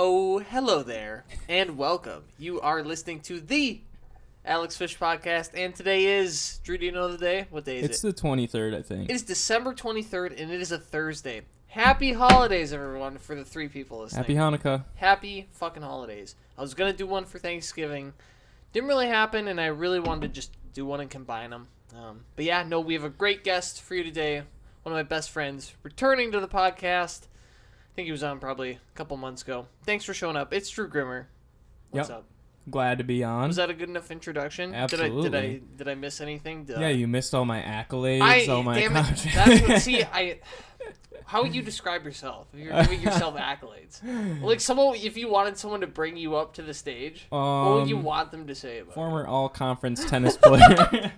Oh, hello there, and welcome. You are listening to the Alex Fish podcast, and today is Drew. Do you know the day? What day is It's it? It's the 23rd, I think. It is December twenty third, and it is a Thursday. Happy holidays, everyone! For the three people listening, Happy Hanukkah. happy fucking holidays. I was gonna do one for Thanksgiving, didn't really happen, and I really wanted to just do one and combine them. Um, but yeah, no, we have a great guest for you today. One of my best friends returning to the podcast. I think he was on probably a couple months ago. Thanks for showing up. It's Drew Grimmer. What's Yep. up? Glad to be on. Was that a good enough introduction? Did I did I did I miss anything? Did yeah, I, you missed all my accolades, I all my damn it. That's what, see, I. How would you describe yourself? If you're giving yourself accolades, like someone, if you wanted someone to bring you up to the stage, what would you Um, want them to say about? it? Former all-conference tennis player.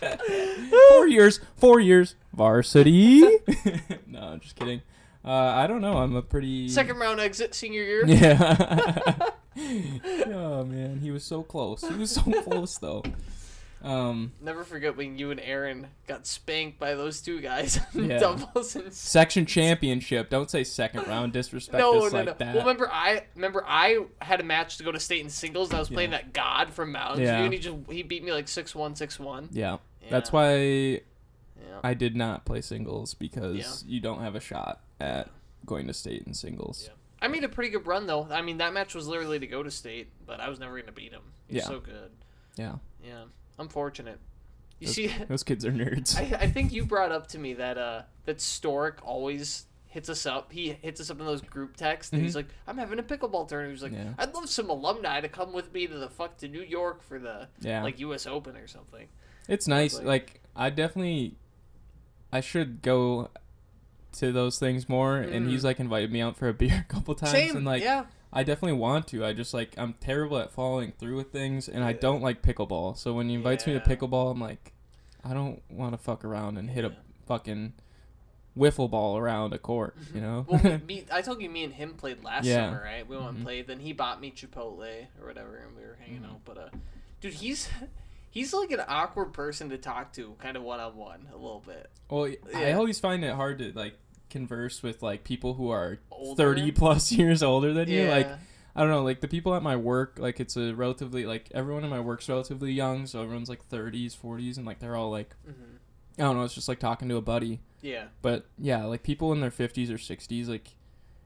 four years, four years, varsity. no, I'm just kidding. Uh, I don't know. I'm a pretty Second round exit senior year. Yeah. oh man, he was so close. He was so close though. Um, Never forget when you and Aaron got spanked by those two guys in Yeah. doubles and section championship. Don't say second round. Disrespect no, us no, like no. that. Well, remember I remember I had a match to go to state in singles. And I was playing Yeah. that God from Mountain Yeah. View, and he just he beat me like six one, six one. yeah. Yeah. That's why Yeah. I did not play singles because you don't have a shot at going to state in singles. Yeah. I made a pretty good run though. I mean, that match was literally to go to state, but I was never gonna beat him. He's Yeah. so good. Yeah. Yeah, I'm fortunate. You Those, see, those kids are nerds. I, I think you brought up to me that uh that Storic always hits us up. He hits us up in those group texts, and he's like, "I'm having a pickleball tournament." He's like, Mm-hmm. Yeah. "I'd love some alumni to come with me to the fuck to New York for the yeah. like U.S. Open or something." it's nice. like- Like, I definitely I should go to those things more and he's like invited me out for a beer a couple times Mm-hmm. Same, and like yeah. I definitely want to. I just like I'm terrible at following through with things, and I don't like pickleball. So when he invites me to pickleball, I'm like, I don't want to fuck around and hit a fucking wiffle ball around a court. You know? Well, me, I told you, me and him played last Yeah. summer, right? We went and Mhm. played. Then he bought me Chipotle or whatever, and we were hanging Mm-hmm. out. But uh, dude, he's he's like an awkward person to talk to, kind of one on one, a little bit. well, I always find it hard to like converse with like people who are Older? 30 plus years older than you. Like I don't know, like the people at my work, like it's a relatively like everyone in my work's relatively young, so everyone's like 30s, 40s, and like they're all like hmm I don't know, it's just like talking to a buddy. yeah. But yeah, like people in their 50s or 60s, like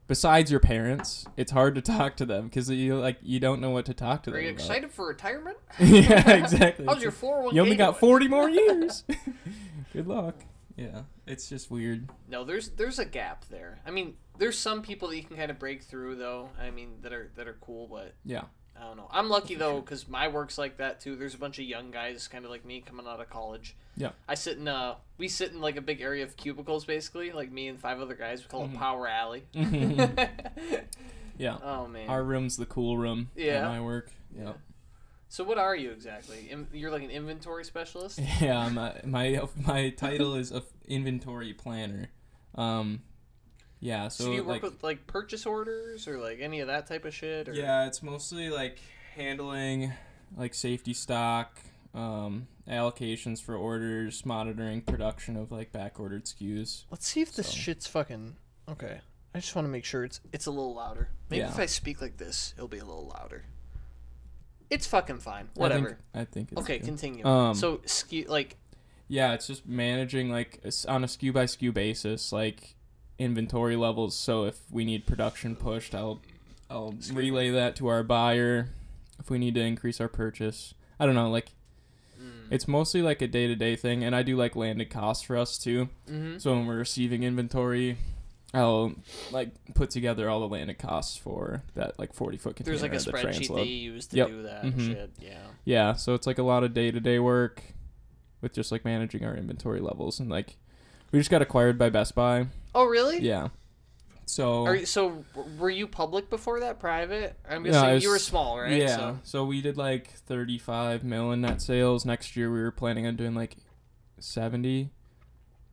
besides your parents, it's hard to talk to them because you like you don't know what to talk to Are them Are you about. excited for retirement? yeah, exactly. How's your four you only got 40 more years. Good luck. Yeah, it's just weird. No, there's there's a gap there. I mean, there's some people that you can kind of break through, though. I mean, that are that are cool, but Yeah. I don't know. I'm lucky though because my work's like that too. There's a bunch of young guys, kind of like me, coming out of college. Yeah. I sit in uh, we sit in like a big area of cubicles, basically. Like me and five other guys. We call Mhm. it Power Alley. Yeah. oh man. Our room's the cool room Yeah. my work. Yeah. so what are you exactly? You're like an inventory specialist. Yeah, I'm a, my my title is a inventory planner. Um, yeah, So, so, do you work like with like purchase orders or like any of that type of shit? Or? yeah, it's mostly like handling like safety stock, um, allocations for orders, monitoring production of like back ordered SKUs. Let's see if this So- shit's fucking okay. I just want to make sure it's it's a little louder. Maybe Yeah. if I speak like this, it'll be a little louder. It's fucking fine. I Whatever. think, I think it's okay, good. continue. Um, so ski like Yeah, it's just managing like on a SKU by SKU basis, like inventory levels. So if we need production pushed, I'll I'll relay that to our buyer. If we need to increase our purchase, I don't know. Like it's mostly like a day to day thing, and I do like landed costs for us too. mhm. So when we're receiving inventory, I'll like put together all the landed costs for that like forty foot container. there's like a spreadsheet transload. they use to Yep. do that Mhm. shit. Yeah. Yeah, so it's like a lot of day to day work with just like managing our inventory levels and like we just got acquired by Best Buy. Oh really? Yeah. So Are you, so were you public before that? Private? I'm Yeah, guessing I you were small, right? Yeah. So, So. we did like 35 mil in net sales. Next year we were planning on doing like 70.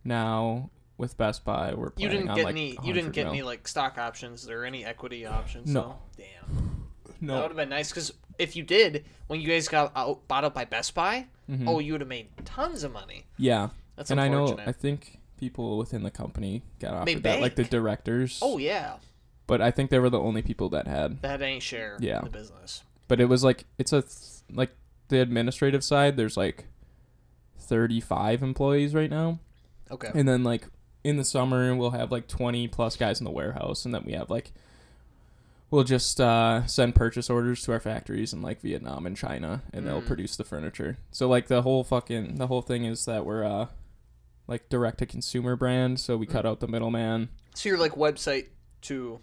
Now with Best Buy we're you didn't on get like any. You didn't get mil. any like stock options or any equity options. No. So. Damn. No. That would have been nice because if you did, when you guys got out, bought up by Best Buy, Mhm. oh, you would have made tons of money. Yeah. That's and I know. I think people within the company got offered Made that like the bank. directors. oh yeah, but I think they were the only people that had. That ain't share Yeah. the business. But it was like it's a th- like the administrative side. There's like thirty five employees right now, Okay. and then like in the summer we'll have like twenty plus guys in the warehouse, and then we have like we'll just uh, send purchase orders to our factories in like Vietnam and China, and they'll Mm. produce the furniture. So like the whole fucking the whole thing is that we're uh like direct to consumer brand, so we cut out the middleman. So you're like website to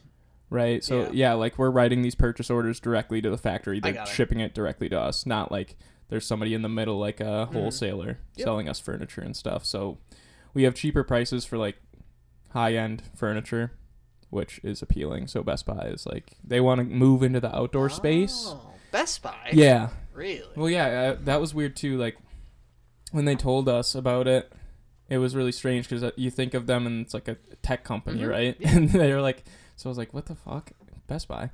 Right. So Yeah. yeah. like we're writing these purchase orders directly to the factory. They're it. shipping it directly to us, not like there's somebody in the middle like a Mhm. wholesaler Yep. selling us furniture and stuff. So we have cheaper prices for like high-end furniture, which is appealing. So Best Buy is like they want to move into the outdoor space. Oh, Best Buy. Yeah. Really? Well, yeah, uh, that was weird too. Like when they told us about it, it was really strange because you think of them and it's like a tech company, Mhm. right? And they were like, so I was like, what the fuck, Best Buy?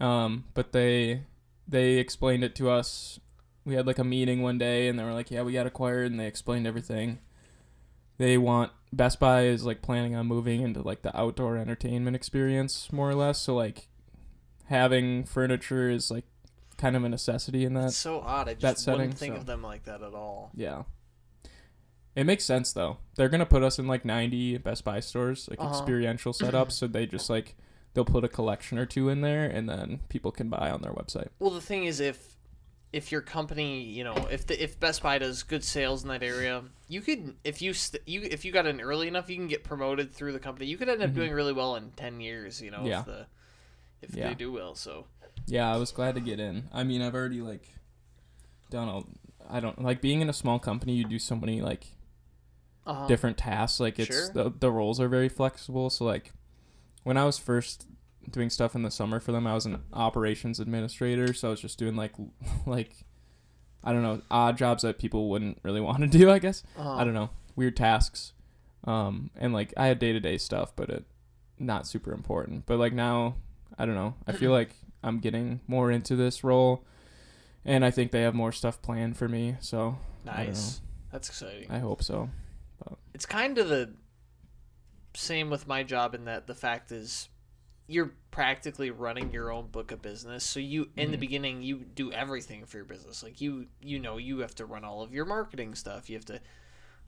Um, but they they explained it to us. We had like a meeting one day, and they were like, yeah, we got acquired, and they explained everything. They want Best Buy is like planning on moving into like the outdoor entertainment experience more or less. So like having furniture is like kind of a necessity in that That's so odd. I just that setting, wouldn't think so- of them like that at all. yeah. It makes sense though. They're gonna put us in like ninety Best Buy stores, like Uh-huh. experiential setups, so they just like they'll put a collection or two in there and then people can buy on their website. Well, the thing is, if if your company, you know, if the if Best Buy does good sales in that area, you could if you st- you if you got in early enough, you can get promoted through the company. You could end up Mhm. doing really well in ten years. You know, Yeah. if the if Yeah. they do well. So Yeah, I was glad to get in. I mean, I've already like done a I don't like being in a small company. You do so many like uh different tasks. Like it's Sure. the the roles are very flexible. So like when I was first doing stuff in the summer for them, I was an operations administrator. So I was just doing like like I don't know odd jobs that people wouldn't really want to do. I guess uh I don't know weird tasks. Um, and like I had day to day stuff, but it not super important. But like now, I don't know. I feel like I'm getting more into this role, and I think they have more stuff planned for me. So Nice. That's exciting. I hope so. It's kind of the same with my job in that the fact is you're practically running your own book of business. So you in the Mhm. beginning you do everything for your business. Like you you know you have to run all of your marketing stuff. You have to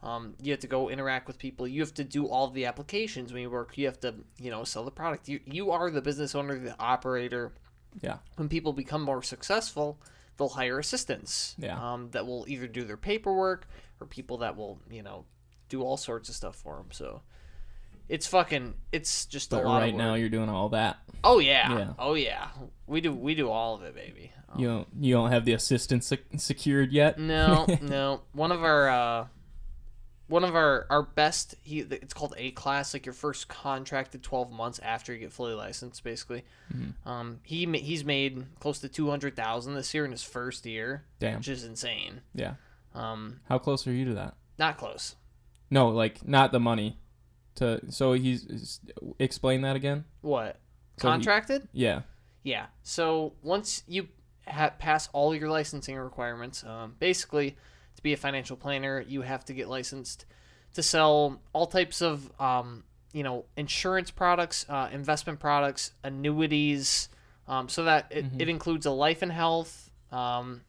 um, you have to go interact with people. You have to do all the applications when you work. You have to you know sell the product. You, you are the business owner the operator. Yeah. when people become more successful they'll hire assistants Yeah. um, that will either do their paperwork or people that will you know do all sorts of stuff for them so it's fucking it's just But a lot right now, you're doing all that. oh yeah. Yeah. oh yeah we do we do all of it baby Um, You don't you don't have the assistant sec- secured yet. no no one of our uh one of our our best he it's called a class like your first contracted 12 months after you get fully licensed basically Mhm. um he he's made close to 200,000 this year in his first year Damn. which is insane Yeah. um How close are you to that? not close No, like not the money. To so he's explain that again. what So he- contracted Yeah. Yeah. So once you ha- pass all your licensing requirements, um, basically, to be a financial planner, you have to get licensed to sell all types of, um, you know, insurance products, uh, investment products, annuities. Um, so that it, Mhm. it includes a life and health, um,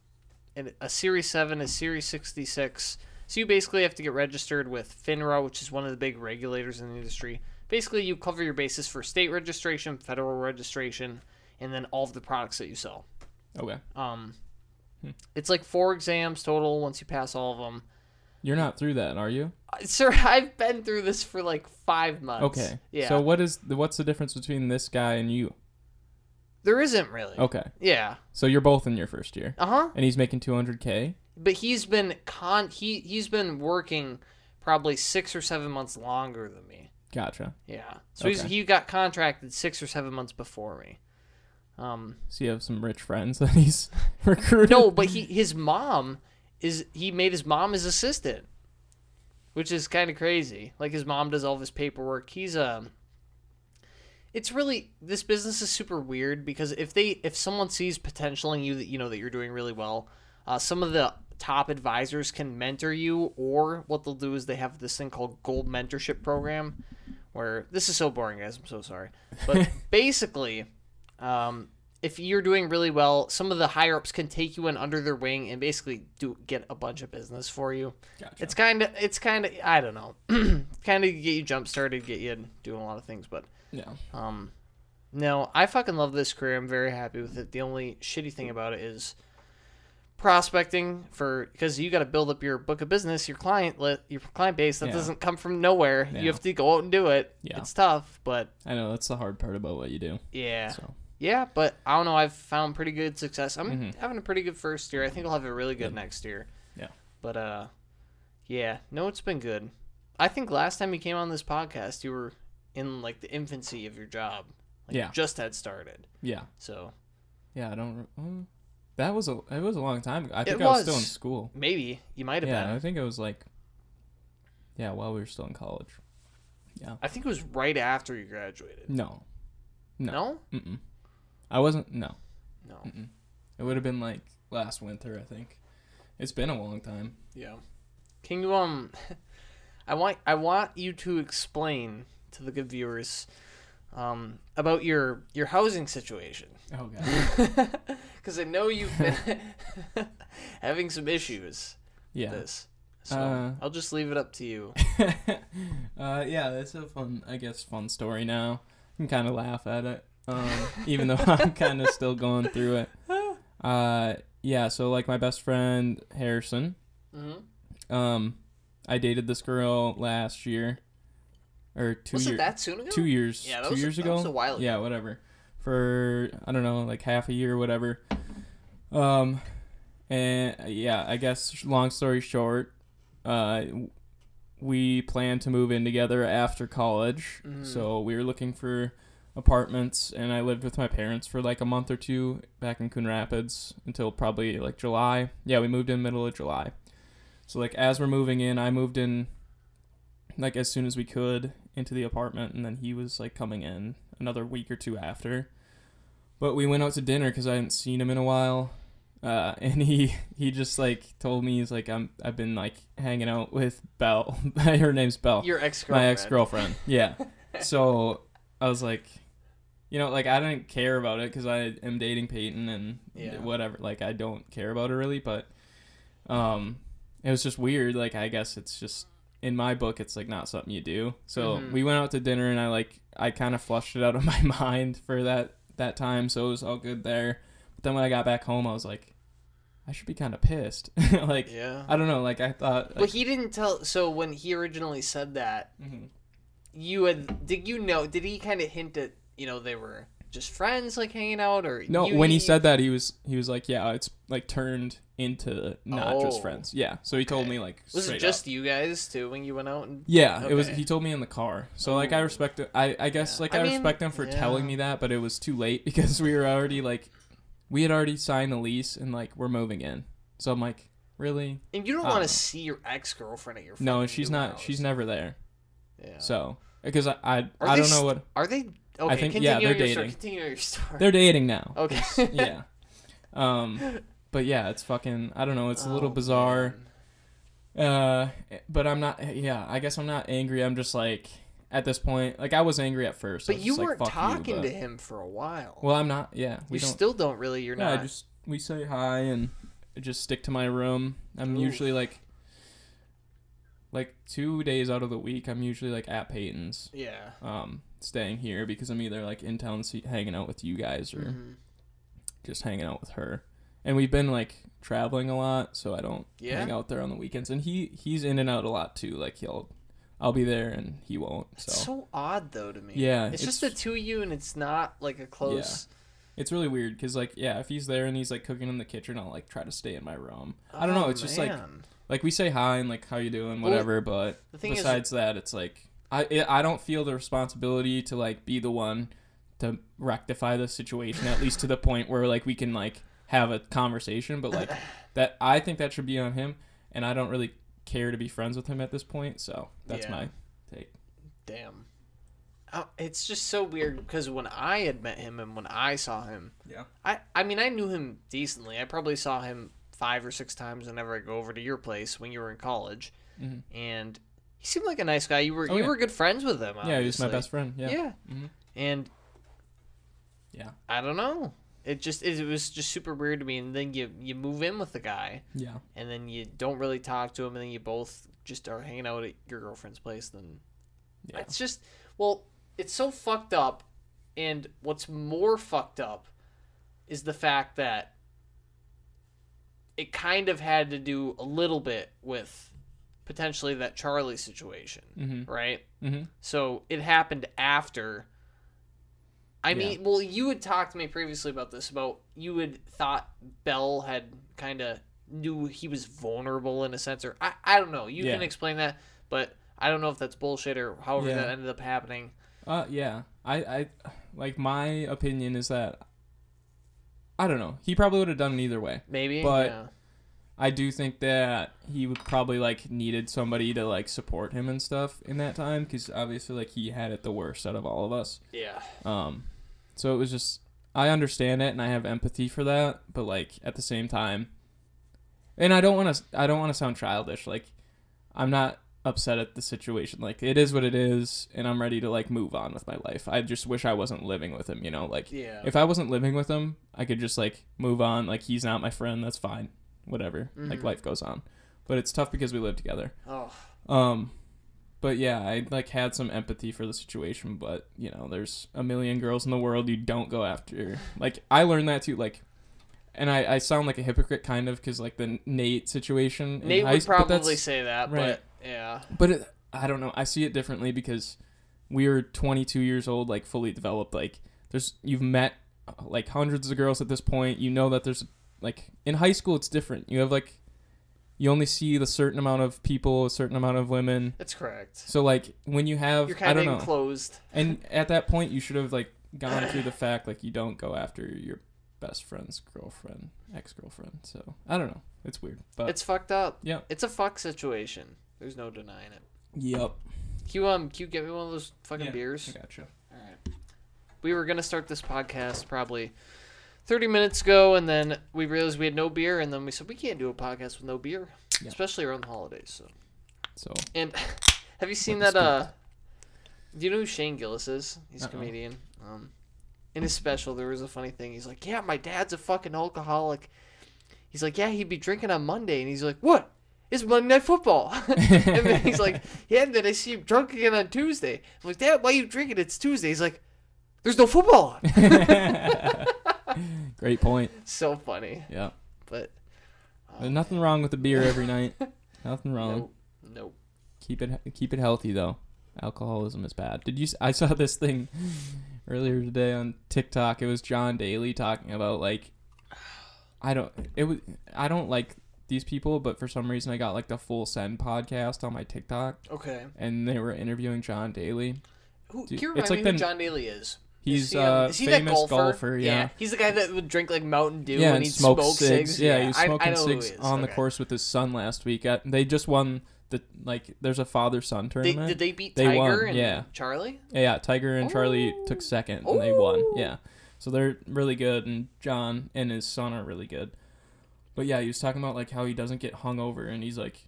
and a Series Seven, a Series Sixty Six. So you basically have to get registered with FINRA, which is one of the big regulators in the industry. Basically, you cover your bases for state registration, federal registration, and then all of the products that you sell. Okay. Um, Hmm. It's like four exams total once you pass all of them. You're not through that, are you? Sir, I've been through this for like five months. Okay. Yeah. So what is the, what's the difference between this guy and you? there isn't really. Okay. Yeah. So you're both in your first year, Uh huh. and he's making 200k. But he's been con he he's been working probably six or seven months longer than me. Gotcha. Yeah. So he's, Okay. he got contracted six or seven months before me. Um. So you have some rich friends that he's recruited. No, but he his mom is he made his mom his assistant, which is kind of crazy. Like his mom does all of his paperwork. He's um. It's really this business is super weird because if they if someone sees potential in you that you know that you're doing really well, uh, some of the top advisors can mentor you, or what they'll do is they have this thing called Gold Mentorship Program, where this is so boring, guys. I'm so sorry. But basically, um, if you're doing really well, some of the higher ups can take you in under their wing and basically do get a bunch of business for you. Gotcha. It's kind of, it's kind of, I don't know, kind of get you jump started, get you doing a lot of things. But yeah. um, no, I fucking love this career. I'm very happy with it. The only shitty thing about it is prospecting for because you got to build up your book of business, your client li- your client base. That Yeah. doesn't come from nowhere. Yeah. You have to go out and do it. Yeah. It's tough, but I know that's the hard part about what you do. yeah. So Yeah, but I don't know. I've found pretty good success. I'm Mhm. having a pretty good first year. I think I'll have a really good Good. next year. Yeah. But uh, yeah, no, it's been good. I think last time you came on this podcast, you were in like the infancy of your job. Like, Yeah. Just had started. yeah, So yeah. I don't. mm, that was a it was a long time ago. I think I was still in school. maybe you might have Yeah, been. I think it was like. Yeah, while we were still in college. Yeah. I think it was right after you graduated. No. No. No? Mm-mm. I wasn't. No. No. Mm-mm. It would have been like last winter, I think. It's been a long time. Yeah. Can you um I want I want you to explain to the good viewers um about your your housing situation. Oh god. Cuz I know you've been having some issues Yeah. with this. So Uh, I'll just leave it up to you. uh, yeah, that's a fun, I guess, fun story now. You can kind of laugh at it, um, even though I'm kind of still going through it. Uh, yeah, so like my best friend Harrison, Mhm. um, I dated this girl last year, or two Was years, it that soon ago? two years, Yeah, two a- years that ago. was a while ago. Yeah, whatever. For I don't know, like half a year, or whatever. Um, and yeah, I guess long story short, uh, we plan to move in together after college. Mhm. So we were looking for apartments, and I lived with my parents for like a month or two back in Coon Rapids until probably like July. Yeah, we moved in middle of July. So like as we're moving in, I moved in like as soon as we could into the apartment, and then he was like coming in another week or two after. But we went out to dinner because I hadn't seen him in a while, uh, and he he just like told me he's like I'm I've been like hanging out with Belle. Her name's Belle Your ex-girlfriend my ex girlfriend. Yeah. so I was like, you know, like I didn't care about it because I am dating Peyton and Yeah. whatever. Like I don't care about her really, but um, it was just weird. Like I guess it's just in my book, it's like not something you do. So Mhm. we went out to dinner and I like I kind of flushed it out of my mind for that that time. So it was all good there. But then when I got back home, I was like, I should be kind of pissed. like Yeah. I don't know. Like I thought. But Like, he didn't tell so when he originally said that, Mhm. you had did you know did he kind of hint at you know they were just friends like hanging out or No, you- when he said that, he was he was like, yeah, it's like turned into not Oh. just friends. Yeah, so he told me like was it just up. you guys too when you went out and Yeah, it was. He told me in the car. So like I respect it. I I guess Yeah. like I I, mean, respect him for telling me that, but it was too late because we were already like, we had already signed the lease and like we're moving in. So I'm like, really? and you don't want to see your ex girlfriend at your No, she's not. She's never there. yeah. So because I I, Are I don't know st- what are they okay think- continue yeah, they're your story dating. continue your story they're dating now. okay yeah. Um, but yeah, it's fucking. I don't know. It's a little Oh, bizarre. man. Uh, but I'm not. Yeah, I guess I'm not angry. I'm just like at this point, like I was angry at first. But you weren't "Fuck you," talking but- to him for a while Well, I'm not. Yeah, we you don't. still don't really you're yeah, not I just we say hi and just stick to my room. I'm usually like, like two days out of the week. I'm usually like at Peyton's, yeah um, staying here because I'm either like in town see- hanging out with you guys or Mhm. just hanging out with her. And we've been like traveling a lot, so I don't Yeah? hang out there on the weekends. And he he's in and out a lot too. Like he'll, I'll be there and he won't. It's So, so odd though to me. Yeah, it's, just it's- the two of you, and it's not like a close. Yeah. it's really weird because like yeah, if he's there and he's like cooking in the kitchen, I'll like try to stay in my room. I don't know. Oh, It's just like like we say hi and like how you doing, Well, whatever. but the thing is, besides that, it's like I it, I don't feel the responsibility to like be the one to rectify the situation at least to the point where like we can like have a conversation. But like that, I think that should be on him, and I don't really care to be friends with him at this point. So that's Yeah. my take. damn. Uh, it's just so weird because when I had met him and when I saw him, Yeah. I I mean I knew him decently. I probably saw him five or six times whenever I go over to your place when you were in college, Mhm. and he seemed like a nice guy. You were Oh, you yeah. were good friends with him. Yeah, he was my best friend. Yeah. Yeah. Mhm. And Yeah. I don't know. It just it, was just super weird to me. And then you you move in with the guy, Yeah. and then you don't really talk to him, and then you both just are hanging out at your girlfriend's place. Then Yeah. it's just well, it's so fucked up. And what's more fucked up is the fact that it kind of had to do a little bit with potentially that Charlie situation, Mhm. right? Mhm. So it happened after. I Yeah. mean, well, you had talked to me previously about this. About you had thought Belle had kind of knew he was vulnerable in a sense, or I, I don't know. You Yeah. can explain that, but I don't know if that's bullshit or however Yeah. that ended up happening. Uh, yeah. I, I, like my opinion is that I don't know. He probably would have done it either way. Maybe, But- yeah. I do think that he would probably like needed somebody to like support him and stuff in that time because obviously like he had it the worst out of all of us. yeah, Um, so it was just I understand it and I have empathy for that, but like at the same time, and I don't want to I don't want to sound childish. Like I'm not upset at the situation. Like it is what it is, and I'm ready to like move on with my life. I just wish I wasn't living with him. You know, like yeah. if I wasn't living with him, I could just like move on. Like he's not my friend. That's fine. Whatever. Like Mhm. life goes on. But it's tough because we live together. oh, Um, but yeah, I like had some empathy for the situation. But you know, there's a million girls in the world you don't go after. Like I learned that too. Like, and I, I sound like a hypocrite kind of because like the Nate situation. Nate high would s- but that's- probably say that, right. but yeah, but it, I don't know. I see it differently because we were 22 years old, like fully developed. Like there's you've met uh, like hundreds of girls at this point. You know that there's like in high school it's different. You have like you only see the certain amount of people, a certain amount of women. that's correct. So like when you have You're I kind of don't know. enclosed. And at that point you should have like gone through the fact like you don't go after your best friend's girlfriend, ex-girlfriend. So I don't know. It's weird. But It's fucked up. yeah. It's a fuck situation. There's no denying it. Yep. Q um Q get me one of those fucking Yeah, beers. I gotcha. All right. We were gonna start this podcast probably 30 minutes ago, and then we realized we had no beer, and then we said we can't do a podcast with no beer, Yeah. especially around the holidays. So, So and have you seen that? Uh, do you know who Shane Gillis is? He's a Uh-uh. comedian. Um, in his special, there was a funny thing. He's like, "Yeah, my dad's a fucking alcoholic." He's like, "Yeah, he'd be drinking on Monday," and he's like, "What?" It's Monday Night Football. and then he's like, yeah, and then I see him drunk again on Tuesday. I'm like, Dad, why are you drinking? It's Tuesday. He's like, there's no football on. Great point. so funny. Yeah. But There's oh, nothing wrong with the beer every night. Nothing wrong. nope, nope. Keep it keep it healthy though. Alcoholism is bad. Did you? I saw this thing earlier today on TikTok. It was John Daly talking about like I don't it was I don't like these people, but for some reason I got like the Full Send podcast on my TikTok, Okay. and they were interviewing John Daly. Who, Dude, can you it's like me who the- John Daly is? He's he, um, uh, he famous golfer? yeah. He's the guy that would drink like Mountain Dew Yeah, and he'd smoke smoke cigs. cigs. Yeah, he was I- I smoking cigs on the course with his son last week. At, they just won the like. There's a father son They, tournament. did they beat They Tiger won, and yeah. Charlie? Yeah, Tiger and Charlie Oh. took second and they won. Oh. Yeah. So they're really good and John and his son are really good. But yeah, he was talking about like how he doesn't get hung over and he's like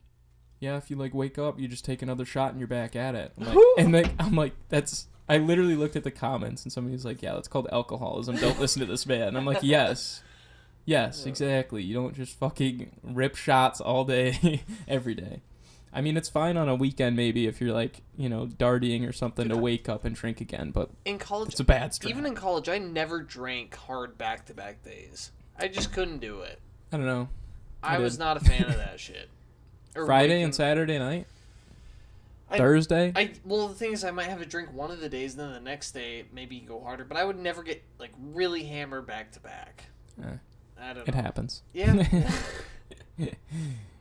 yeah, if you like wake up, you just take another shot and you're back at it. I'm like, and like I'm like that's I literally looked at the comments and somebody was like, "Yeah, that's called alcoholism. Don't listen to this man." And I'm like, "Yes, yes, exactly. You don't just fucking rip shots all day, every day. I mean, it's fine on a weekend maybe if you're like, you know, darting or something to wake up and drink again, but In college, it's a bad strat. even in college, I never drank hard back to back days. I just couldn't do it. I don't know. I, I was not a fan of that shit. Or Friday waking- and Saturday night, I- Thursday. I well, the thing is, I might have a drink one of the days, and then the next day maybe go harder. But I would never get like really hammered back to back. Eh, I don't it know. happens. Yeah,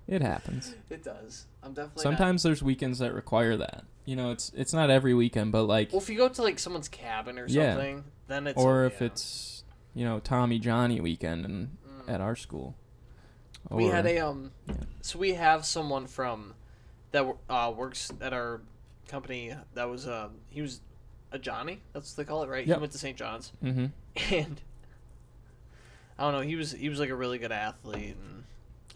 It happens. it does. I'm definitely not- Sometimes there's weekends that require that. You know, it's it's not every weekend, but like, Well, if you go to like someone's cabin or Yeah. something, then it's or if it's you know Tommy Johnny weekend and Mm. at our school. we had a um, yeah. so we have someone from that uh, works at our company that was um he was a Johnny. That's what they call it, right? Yep. He went to St. John's. Mhm. and I don't know. He was he was like a really good athlete, and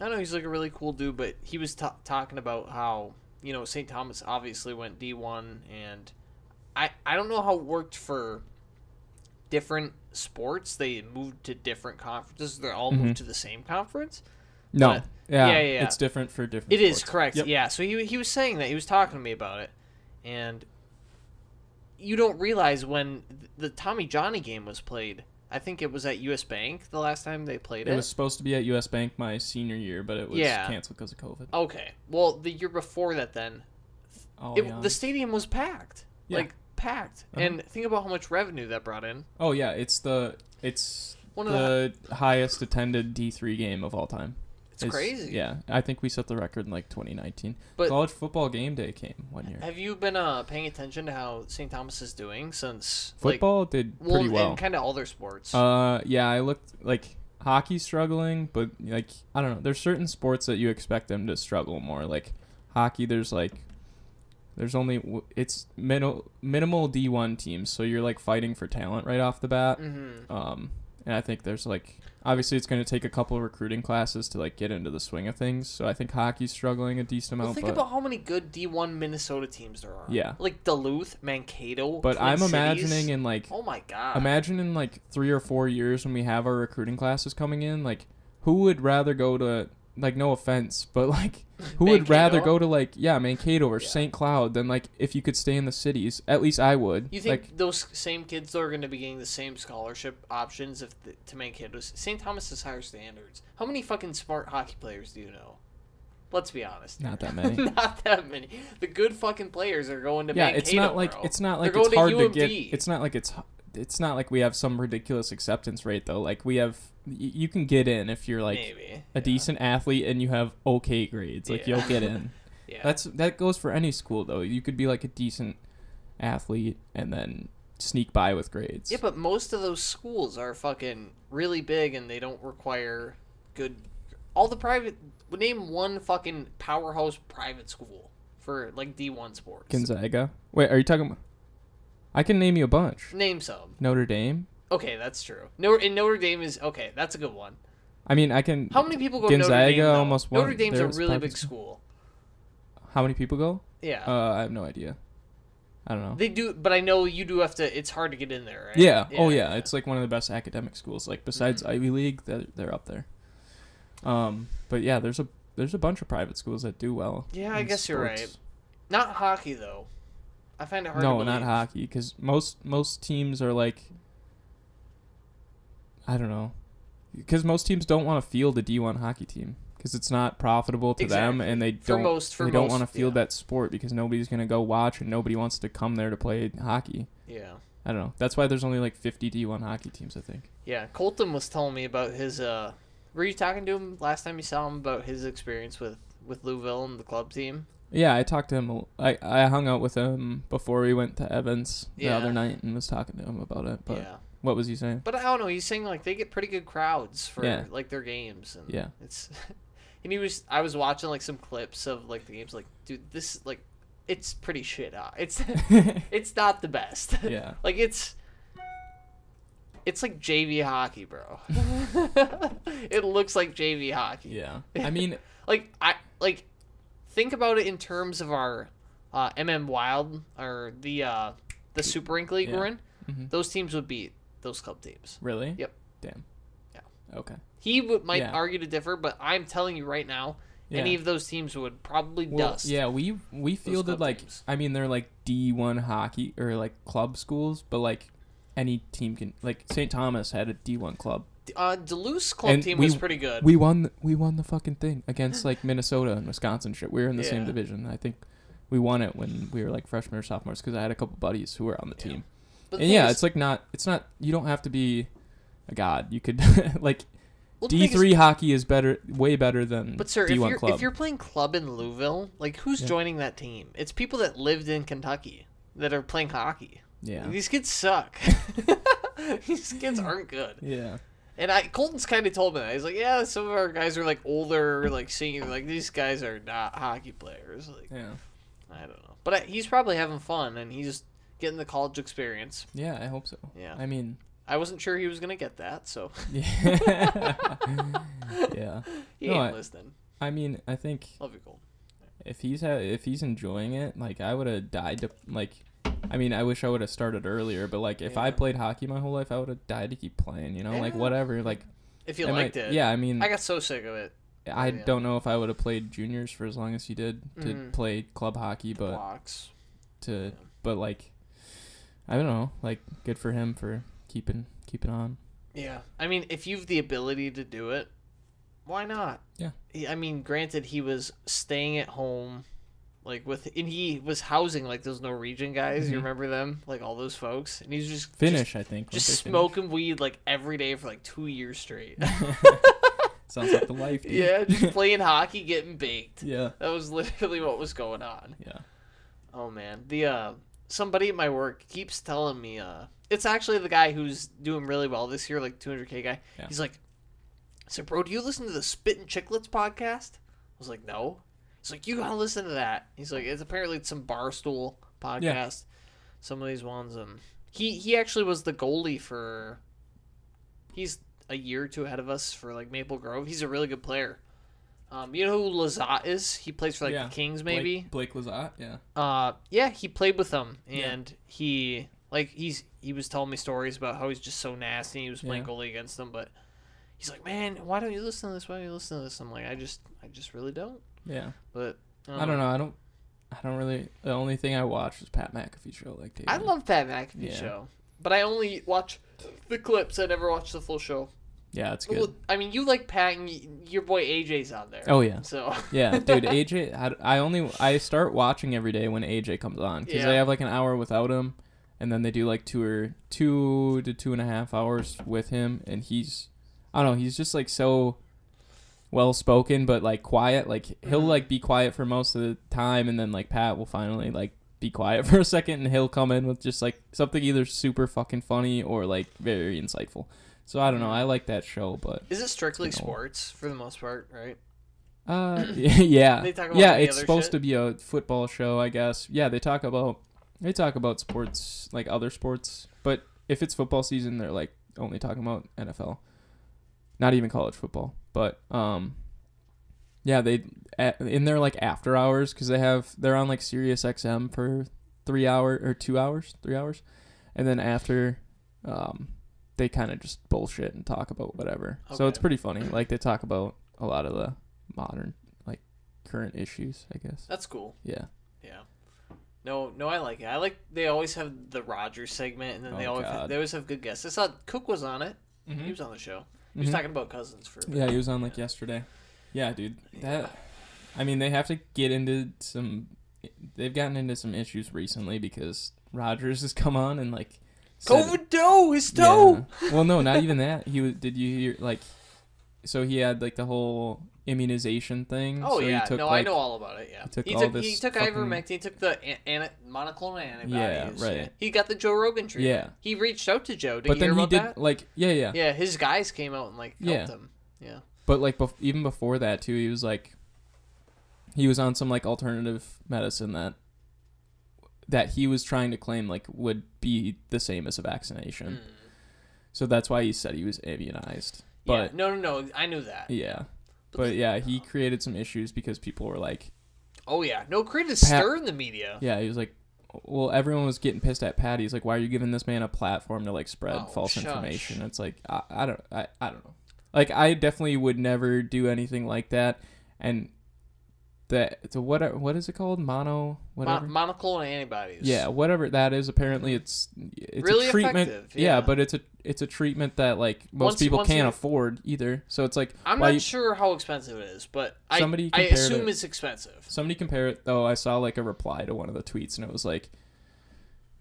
I don't know. He's like a really cool dude. But he was ta talking about how you know, St. Thomas obviously went D1, and I I don't know how it worked for different sports. They moved to different conferences. They're all Mhm. moved to the same conference. No. Yeah, yeah, yeah. It's different for different. It is sports. correct. Yep. Yeah. So he he was saying that he was talking to me about it, and you don't realize when the Tommy Johnny game was played. I think it was at U.S. Bank the last time they played it. It was supposed to be at U.S. Bank my senior year, but it was Yeah. canceled because of COVID. okay. Well, the year before that, then Oh, it, yeah. the stadium was packed. Yeah. Like packed. Uh-huh. And think about how much revenue that brought in. oh yeah, it's the it's One of the highest attended D3 game of all time. It's crazy. Yeah, I think we set the record in like 2019. But- College football game day came one year. Have you been uh, paying attention to how St. Thomas is doing since Football did pretty well. and kind of all their sports? Uh, yeah, I looked like hockey struggling, but like I don't know. There's certain sports that you expect them to struggle more. Like hockey, there's like there's only it's minimal minimal D1 teams, so you're like fighting for talent right off the bat. mm-hmm. Um, and I think there's like obviously it's going to take a couple of recruiting classes to like get into the swing of things. So I think hockey's struggling a decent Well, amount. think but about how many good D1 Minnesota teams there are. Yeah. Like Duluth, Mankato. but Twin I'm Cities. imagining in like Oh my god. Imagine in like three or four years when we have our recruiting classes coming in, like who would rather go to like no offense, but like who would rather go to like yeah Mankato or Yeah. St. Cloud than like if you could stay in the cities? At least I would. You think like those same kids are going to be getting the same scholarship options if the, to Mankato? St. Thomas has higher standards. How many fucking smart hockey players do you know? Let's be honest. not that many. not that many. The good fucking players are going to yeah, Mankato. it's not like bro. it's not They're like it's hard to get. It's not like it's it's not like we have some ridiculous acceptance rate though. Like we have, y- you can get in if you're like maybe a yeah. decent athlete and you have okay grades. Like Yeah. you'll get in. Yeah. That's that goes for any school though. You could be like a decent athlete and then sneak by with grades. Yeah, but most of those schools are fucking really big and they don't require good. All the private. Name one fucking powerhouse private school for like D1 sports. Gonzaga. Wait, are you talking? I can name you a bunch. Name some. Notre Dame. Okay, that's true. Notre, and Notre Dame is. Okay, that's a good one. I mean, I can. How many people go to Notre Gonzaga Dame? though? almost won. Notre Dame's a really big school. How many people go? Yeah. Uh, I have no idea. I don't know. they do, but I know you do have to. It's hard to get in there, right? yeah. Oh yeah. It's like one of the best academic schools. Like besides Mhm. Ivy League, they're, they're up there. Um, but yeah, there's a there's a bunch of private schools that do well. Yeah, I guess you're right. Not hockey though. I find it hard. No, to not hockey, because most most teams are like, I don't know, because most teams don't want to field a D one hockey team because it's not profitable to them, and they For don't most- they don't want to field yeah. that sport because nobody's gonna go watch and nobody wants to come there to play hockey. Yeah. I don't know. That's why there's only like 50 D one hockey teams, I think. Yeah, Colton was telling me about his. uh Were you talking to him last time you saw him about his experience with with Louisville and the club team? Yeah, I talked to him. I, I hung out with him before we went to Evans the Yeah. other night and was talking to him about it. But yeah, what was he saying? but I don't know. He's saying like they get pretty good crowds for Yeah. like their games, and Yeah. it's. and he was. I was watching like some clips of like the games. Like, dude, this like, it's pretty shit. Huh? It's it's not the best. yeah. like it's. It's like JV hockey, bro. it looks like JV hockey. Yeah. I mean, like I like think about it in terms of our uh, MM Wild or the uh, the Super Rink League we're Yeah. in. mhm. Those teams would beat those club teams. really? Yep. Damn. Yeah. Okay. He would might Yeah. argue to differ, but I'm telling you right now, Yeah. any of those teams would probably Well, dust. yeah, we we fielded club like teams. I mean they're like D one hockey or like club schools, but like any team can like St. Thomas had a D one club. Uh, Duluth's club And team we- was pretty good. We won we won the fucking thing against like Minnesota and Wisconsin shit. We were in the same division. I think we won it when we were like freshmen or sophomores because I had a couple buddies who were on the Yeah. team. but And yeah, is- it's like not it's not you don't have to be a god. You could like well, D three hockey is better way better than But sir, D if one you're club. if you're playing club in Louisville, like who's Yeah. joining that team? It's people that lived in Kentucky that are playing hockey. yeah. These kids suck. These kids aren't good. Yeah. And I Colton's kind of told me that. He's like, yeah, some of our guys are like older, like senior. Like these guys are not hockey players. Like Yeah. I don't know, but I, he's probably having fun and he's just getting the college experience. Yeah, I hope so. Yeah. I mean, I wasn't sure he was gonna get that, so yeah. yeah. he No, ain't I- listening. I mean, I think Love you, Colton. if he's ha- if he's enjoying it, like I would have died to like. I mean, I wish I would have started earlier, but like if I played hockey my whole life, I would have died to keep playing. You know, like whatever. Like If you I liked might- it. Yeah, I mean, I got so sick of it. I yeah. don't know if I would have played juniors for as long as he did to Mhm. play club hockey, but Blocks. to but like I don't know, like good for him for keeping keeping on. Yeah. I mean, if you've the ability to do it, why not? Yeah. I mean, granted, he was staying at home, like with, and he was housing like those Norwegian guys. You Mhm. remember them? Like all those folks, and he's just Finnish, I think. just, smoking weed like every day for like two years straight. Sounds like the life. Dude. yeah, just playing hockey, getting baked. yeah. That was literally what was going on. Yeah. Oh man, the uh, somebody at my work keeps telling me uh, it's actually the guy who's doing really well this year, like 200k guy. Yeah. He's like, so bro, do you listen to the Spit and Chicklets podcast? I was like, no. He's like, you gotta listen to that. He's like, it's apparently it's some barstool podcast. Some of these ones, um, he he actually was the goalie for. He's a year or two ahead of us for like Maple Grove. He's a really good player. Um, you know who Lizotte is? He plays for like Yeah. the Kings, maybe. Blake, Blake Lizotte, yeah. Uh, yeah, he played with them, Yeah. and he like he's he was telling me stories about how he's just so nasty. He was playing Yeah. goalie against them, but he's like, man, why don't you listen to this? Why don't you listen to this? I'm like, I just, I just really don't. Yeah. But I don't um, know. I don't I don't really the only thing I watch is Pat McAfee show like. I love Pat McAfee Yeah. show, but I only watch the clips. I never watch the full show. Yeah, it's good. Well, I mean, you like Pat, and your boy AJ's on there. Oh yeah. So Yeah, dude, AJ I, I only I start watching every day when AJ comes on cuz Yeah. they have like an hour without him and then they do like two or two to two and a half hours with him and he's I don't know, he's just like so well spoken but like quiet like he'll Mhm. like be quiet for most of the time and then like Pat will finally like be quiet for a second and he'll come in with just like something either super fucking funny or like very insightful. So I don't know, I like that show, but is it strictly It's been a while. sports for the most part, right? uh, yeah, They talk about yeah. It's supposed shit? to be a football show, I guess. Yeah, they talk about they talk about sports like other sports, but if it's football season, they're like only talking about NFL, not even college football. But um, yeah, they at, in their like after hours because they have they're on like Sirius XM for three hour or two hours, three hours, and then after, um, they kind of just bullshit and talk about whatever. So it's pretty funny. Like they talk about a lot of the modern like current issues, I guess. That's cool. Yeah. Yeah. No, no, I like it. I like they always have the Rodgers segment, and then they Oh, always God. they always have good guests. I saw Cook was on it. He was on the show. He was Mhm. talking about cousins for. a bit. Yeah, he was on like yesterday. Yeah, dude. That I mean, they have to get into some they've gotten into some issues recently because Rodgers has come on and like said- COVID toe, his toe. Yeah. Well, no, not even that. He was did you hear like so he had like the whole immunization thing. Oh so he yeah, took, no, I know all about it. Yeah, he took he all took this he took fucking- ivermectin. He took the an- ana- monoclonal antibodies. Yeah, right. He got the Joe Rogan treatment. Yeah. he reached out to Joe. Did But then he did that? like yeah, yeah. Yeah, his guys came out and like helped Yeah. him. Yeah. But like bef- even before that too, he was like, he was on some like alternative medicine that that he was trying to claim like would be the same as a vaccination. Mm. So that's why he said he was immunized. Yeah. No, no, no. I knew that. yeah, But yeah, he created some issues because people were like, Oh yeah, no created a stir in the media. yeah, he was like. Well, everyone was getting pissed at Patty. He's like, "Why are you giving this man a platform to like spread Oh, false shush. information?" It's like, I, I don't, I, I don't know. Like, I definitely would never do anything like that. And that, so what, what is it called? Mono, whatever. Mon- monoclonal antibodies. yeah, whatever that is. Apparently, it's it's Really a treatment. effective, Yeah. yeah. but it's a it's a treatment that like most Once- people once can't afford either. So it's like I'm not you- sure how expensive it is, but I Somebody I compared assume it- it's expensive. Somebody compare it though. I saw like a reply to one of the tweets, and it was like,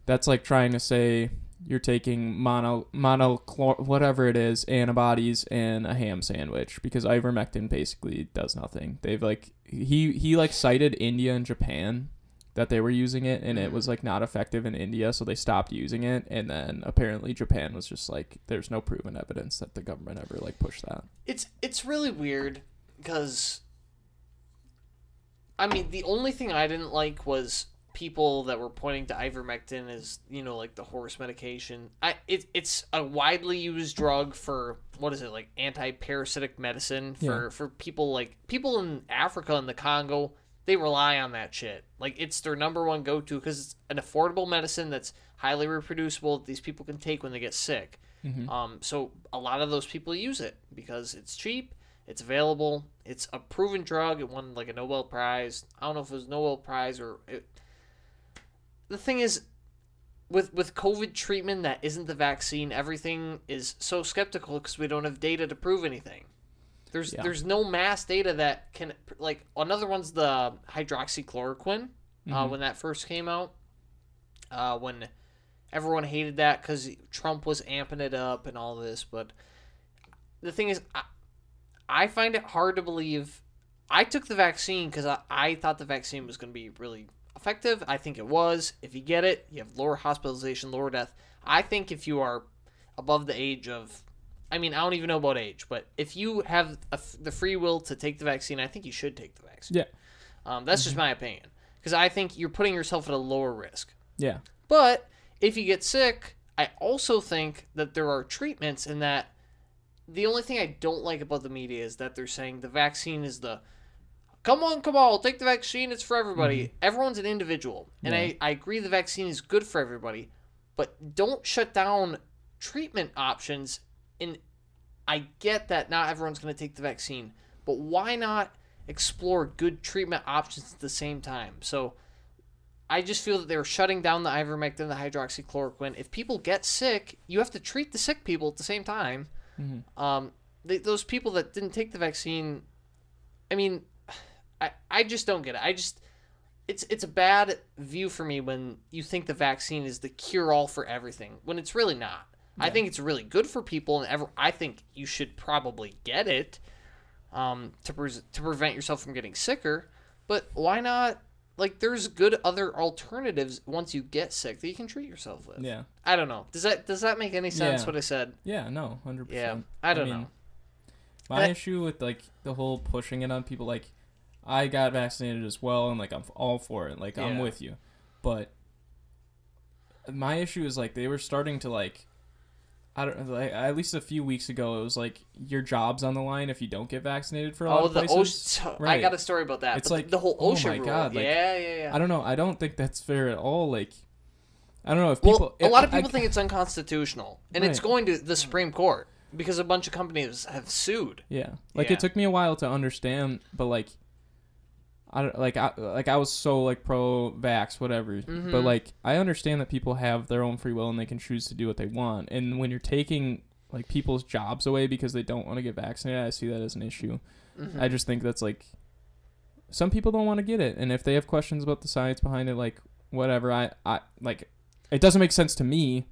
"That's like trying to say you're taking mono monochlor whatever it is antibodies and a ham sandwich because ivermectin basically does nothing. They've like he he like cited India and Japan that they were using it and it was mm-hmm. like not effective in India so they stopped using it and then apparently Japan was just like there's no proven evidence that the government ever like pushed that. It's it's really weird because I mean the only thing I didn't like was people that were pointing to ivermectin as you know like the horse medication. I it, it's a widely used drug for what is it like anti-parasitic medicine for Yeah. for people like people in Africa and the Congo. they rely on that shit. Like it's their number one go to because it's an affordable medicine that's highly reproducible. That these people can take when they get sick. Mhm. Um, so a lot of those people use it because it's cheap, it's available, it's a proven drug. It won like a Nobel Prize. I don't know if it was Nobel Prize or. It... The thing is, with with COVID treatment that isn't the vaccine, everything is so skeptical because we don't have data to prove anything. There's Yeah. there's no mass data that can like another one's the hydroxychloroquine uh, Mhm. when that first came out. Uh, when everyone hated that because Trump was amping it up and all this, but the thing is, I, I find it hard to believe. I took the vaccine because I, I thought the vaccine was going to be really effective. I think it was. If you get it, you have lower hospitalization, lower death. I think if you are above the age of, I mean, I don't even know about age, but if you have a the free will to take the vaccine, I think you should take the vaccine. Yeah. Um, that's just my opinion because I think you're putting yourself at a lower risk. Yeah. But if you get sick, I also think that there are treatments and that the only thing I don't like about the media is that they're saying the vaccine is the come on, come on, take the vaccine, it's for everybody. Everyone's an individual. And Yeah. I, I agree the vaccine is good for everybody, but don't shut down treatment options. And I get that not everyone's going to take the vaccine, but why not explore good treatment options at the same time? So I just feel that they're shutting down the ivermectin, the hydroxychloroquine. If people get sick, you have to treat the sick people at the same time. Mhm. Um, they, those people that didn't take the vaccine, I mean, I, I just don't get it. I just it's it's a bad view for me when you think the vaccine is the cure all for everything when it's really not. I think it's really good for people, and ever I think you should probably get it um, to pres to prevent yourself from getting sicker. But why not? Like, there's good other alternatives once you get sick that you can treat yourself with. Yeah. I don't know. Does that does that make any sense? Yeah. What I said? Yeah. No. 100%. Yeah. I don't mean, know. My I- issue with like the whole pushing it on people, like I got vaccinated as well, and like I'm all for it. Like I'm Yeah. with you, but my issue is like they were starting to like. I don't know like at least a few weeks ago it was like your job's on the line if you don't get vaccinated for a lot Oh, of the places. OSHA. I Right. got a story about that. It's like, the, the whole oh OSHA my rule. God, like, yeah, yeah, yeah. I don't know. I don't think that's fair at all. Like, I don't know if Well, people. a lot of I- people think it's unconstitutional, and it's Right. going to the Supreme Court because a bunch of companies have sued. Yeah, like Yeah. it took me a while to understand, but like, I don't like I like I was so like pro vax whatever, Mhm. but like I understand that people have their own free will and they can choose to do what they want, and when you're taking like people's jobs away because they don't want to get vaccinated, I see that as an issue. Mhm. I just think that's like some people don't want to get it, and if they have questions about the science behind it, like whatever, I I like it doesn't make sense to me,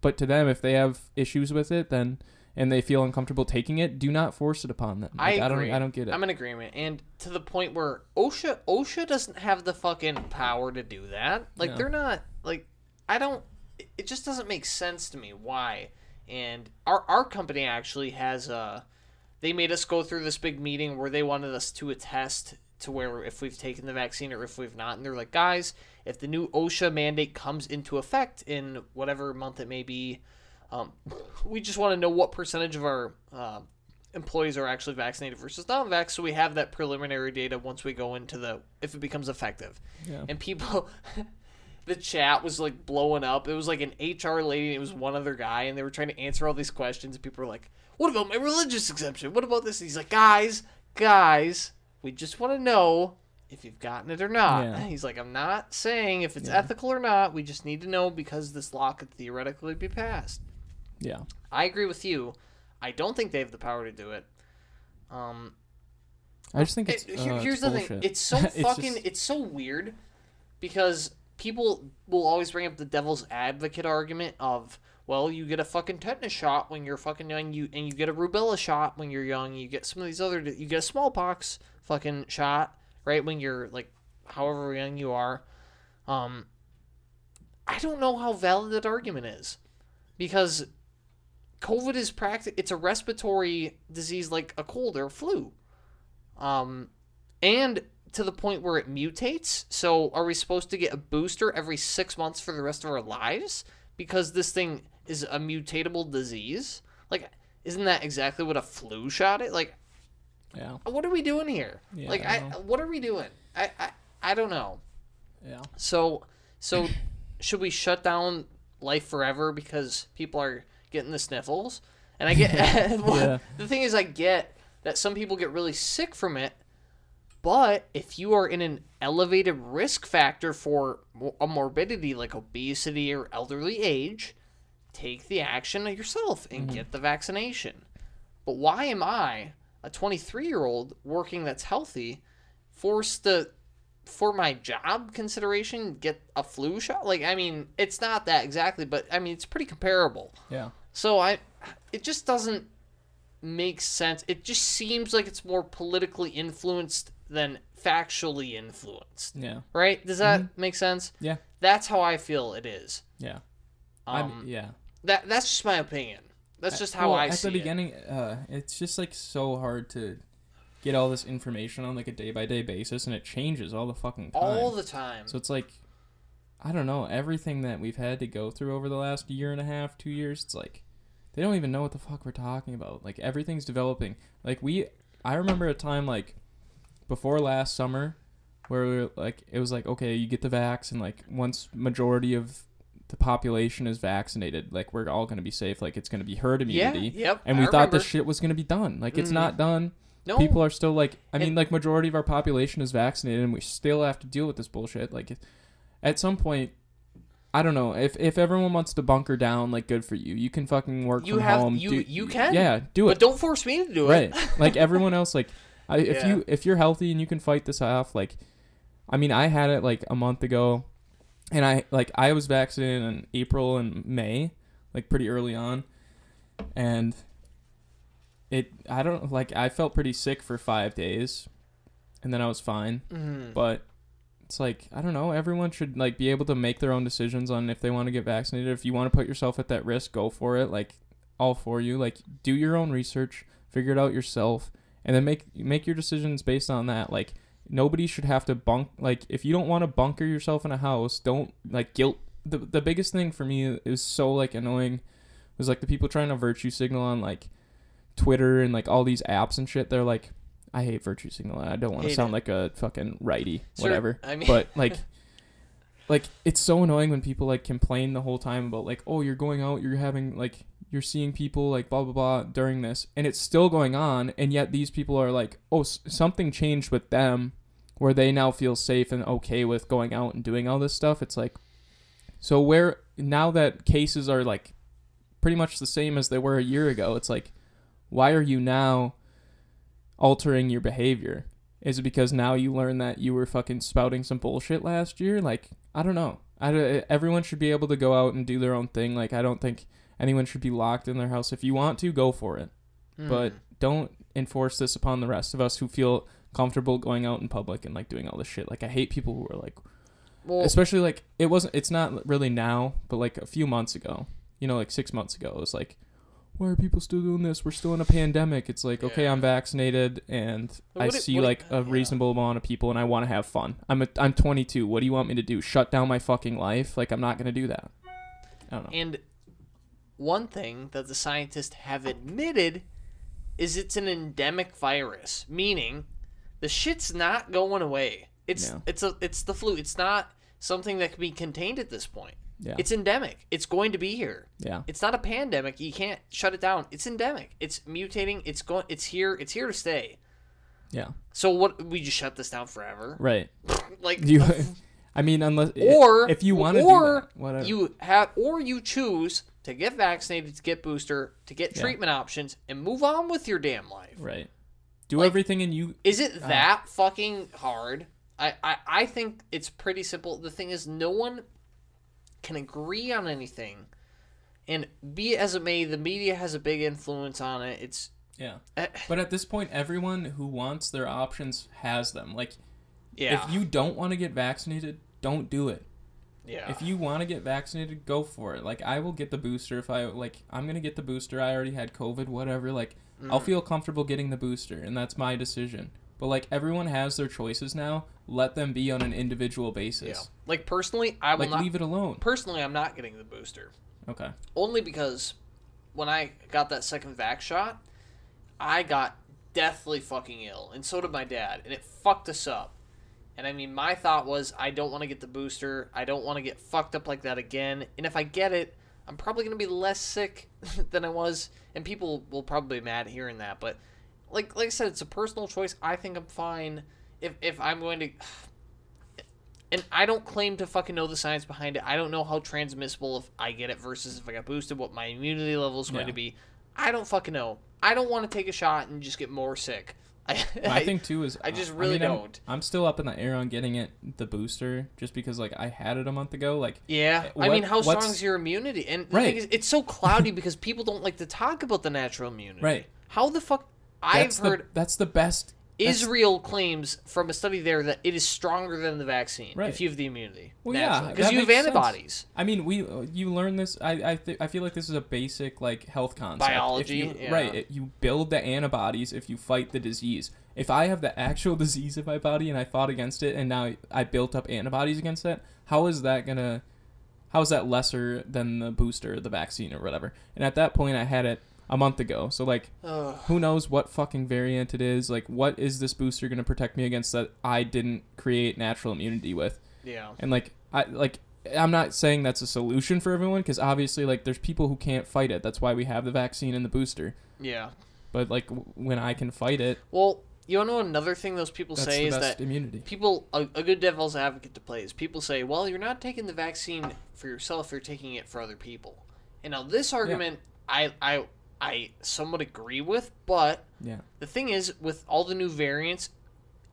but to them, if they have issues with it, then and they feel uncomfortable taking it, do not force it upon them. I Like, I, agree. don't I don't get it. I'm in agreement, and to the point where OSHA OSHA doesn't have the fucking power to do that. Like No. they're not like I don't. it- It just doesn't make sense to me why. And our our company actually has a. They made us go through this big meeting where they wanted us to attest to where if we've taken the vaccine or if we've not, and they're like, guys, if the new OSHA mandate comes into effect in whatever month it may be, um, we just want to know what percentage of our uh, employees are actually vaccinated versus non-vax, so we have that preliminary data once we go into the if it becomes effective. yeah. And people, the chat was like blowing up. It was like an HR lady, and it was one other guy, and they were trying to answer all these questions. And people were like, "What about my religious exemption? What about this?" And he's like, "Guys, guys, we just want to know." If you've gotten it or not, Yeah. he's like, I'm not saying if it's Yeah. ethical or not. We just need to know because this law could theoretically be passed. Yeah. I agree with you. I don't think they have the power to do it. Um, I just think it's it- here- uh, here's it's the thing. It's so It's fucking. just- It's so weird because people will always bring up the devil's advocate argument of, well, you get a fucking tetanus shot when you're fucking young, you and you get a rubella shot when you're young. You get some of these other. You get a smallpox fucking shot right when you're like, however young you are. Um, I don't know how valid that argument is, because COVID is practic. It's a respiratory disease like a cold or a flu. Um, and to the point where it mutates. So, are we supposed to get a booster every six months for the rest of our lives because this thing is a mutatable disease? Like, isn't that exactly what a flu shot is? Like, Yeah. What are we doing here? Yeah, like, I I, what are we doing? I, I, I don't know. Yeah. So, so should we shut down life forever because people are getting the sniffles? And I get well, Yeah. the thing is, I get that some people get really sick from it, but if you are in an elevated risk factor for a morbidity like obesity or elderly age, take the action yourself and mm-hmm. get the vaccination. But why am I, a 23 year old working that's healthy, forced to, for my job consideration, get a flu shot? Like, I mean, it's not that exactly, but I mean, it's pretty comparable. Yeah. So I, it just doesn't make sense. It just seems like it's more politically influenced than factually influenced. Yeah. Right? Does that make sense? Yeah. That's how I feel it is. Yeah. Um, I'm, yeah. that that's just my opinion. That's just how Well, I at see the it. beginning, uh, it's just like so hard to get all this information on like a day by day basis, and it changes all the fucking time. All the time. So it's like, I don't know, everything that we've had to go through over the last year and a half, two years, it's like, they don't even know what the fuck we're talking about. Like, everything's developing. Like, we, I remember a time, like, before last summer, where we were, like, it was like, okay, you get the vax, and, like, once majority of the population is vaccinated, like, we're all going to be safe. Like, it's going to be herd immunity. yeah. Yep. And I we thought remember. this shit was going to be done. Like, it's Mhm. not done No. people are still like i mean And- like majority of our population is vaccinated and we still have to deal with this bullshit like at some point i don't know if if everyone wants to bunker down like good for you you can fucking work You from have- home you- do- you can. yeah do it. but don't force me to do it. right like everyone else like I, if Yeah. you if you're healthy and you can fight this off like i mean i had it like a month ago and i like i was vaccinated in april and may like pretty early on and it i don't like i felt pretty sick for five days and then i was fine Mhm. but it's like i don't know everyone should like be able to make their own decisions on if they want to get vaccinated. If you want to put yourself at that risk go for it like all for you. Like do your own research figure it out yourself and then make make your decisions based on that. Like nobody should have to bunk like if you don't want to bunker yourself in a house don't like guilt the, the biggest thing for me is so like annoying was like the people trying to virtue signal on like twitter and like all these apps and shit. They're like i hate virtue signaling. i don't want to Hate sound it. like a fucking righty Sure, whatever I mean, but like like it's so annoying when people like complain the whole time about like oh you're going out you're having like you're seeing people like blah blah blah during this and it's still going on and yet these people are like oh s- something changed with them where they now feel safe and okay with going out and doing all this stuff it's like so where now that cases are like pretty much the same as they were a year ago it's like why are you now altering your behavior is it because now you learn that you were fucking spouting some bullshit last year? Like, I don't know. I, everyone should be able to go out and do their own thing. Like, I don't think anyone should be locked in their house. If you want to, go for it. But Mhm. don't enforce this upon the rest of us who feel comfortable going out in public and like doing all this shit. Like, I hate people who are like, well, especially like it wasn't. It's not really now, but like a few months ago. You know, like six months ago, it was like. Why are people still doing this? We're still in a pandemic. It's like, okay, I'm vaccinated and I What it- see what it- like a reasonable amount of people and I want to have fun. I'm a, I'm 22. What do you want me to do? Shut down my fucking life? Like I'm not going to do that. I don't know. And one thing that the scientists have admitted is it's an endemic virus, meaning the shit's not going away. It's it's a it's the flu. It's not something that can be contained at this point. Yeah. It's endemic. It's going to be here. yeah. It's not a pandemic. You can't shut it down. It's endemic. It's mutating. It's going. It's here. It's here to stay. Yeah. So what? We just shut this down forever? Right. Like You I mean unless or if you want to or do that, whatever. you have or you choose to get vaccinated to get booster to get Yeah. treatment options and move on with your damn life right. Do Like- everything and you is it Uh. that fucking hard I, I i think it's pretty simple the thing is no one can agree on anything and be it as it may the media has a big influence on it it's Yeah. eh, But at this point everyone who wants their options has them. Like yeah if you don't want to get vaccinated, don't do it. yeah If you want to get vaccinated, go for it. Like I will get the booster if I like I'm to get the booster. I already had covid, whatever. Like I'll Mm. feel comfortable getting the booster and that's my decision. But like everyone has their choices now. Let them be on an individual basis. yeah like personally i will Like not leave it alone. personally i'm not getting the booster Okay. only because when I got that second vax shot, I got deathly fucking ill, and so did my dad, and it fucked us up. And I mean, my thought was, I don't want to get the booster. I don't want to get fucked up like that again. And if I get it, I'm probably going to be less sick than I was. And people will probably be mad hearing that. But like like I said, it's a personal choice. I think I'm fine if if I'm going to. And I don't claim to fucking know the science behind it. I don't know how transmissible if I get it versus if I got boosted, what my immunity level is going Yeah. to be. I don't fucking know. I don't want to take a shot and just get more sick. I, My thing too is I just really I'm- don't. I'm, still up in the air on getting it the booster just because like I had it a month ago. Like Yeah, eh, I mean, how strong is your immunity? And the Right. thing is, it's so cloudy because people don't like to talk about the natural immunity. Right. How the fuck? I've the heard that's the best. That's- Israel claims from a study there that it is stronger than the vaccine Right. if you have the immunity. Well, yeah, because you have makes sense. antibodies. I mean, we you learn this. I I, th- I feel like this is a basic like health concept. Biology, you- yeah. right? It, you build the antibodies if you fight the disease. If I have the actual disease in my body and I fought against it and now I built up antibodies against it, how is that gonna? How is that lesser than the booster, the vaccine, or whatever? And at that point, I had it a month ago. So like, Ugh. who knows what fucking variant it is? Like, what is this booster gonna protect me against that I didn't create natural immunity with? Yeah. and like i like i'm not saying that's a solution for everyone because obviously like there's people who can't fight it that's why we have the vaccine and the booster Yeah. but like w- when i can fight it Well, you know another thing those people that's say the is best that immunity people a, a good devil's advocate to play is people say, well, you're not taking the vaccine for yourself; you're taking it for other people. And now this argument, I I I somewhat agree with, but yeah the thing is, with all the new variants,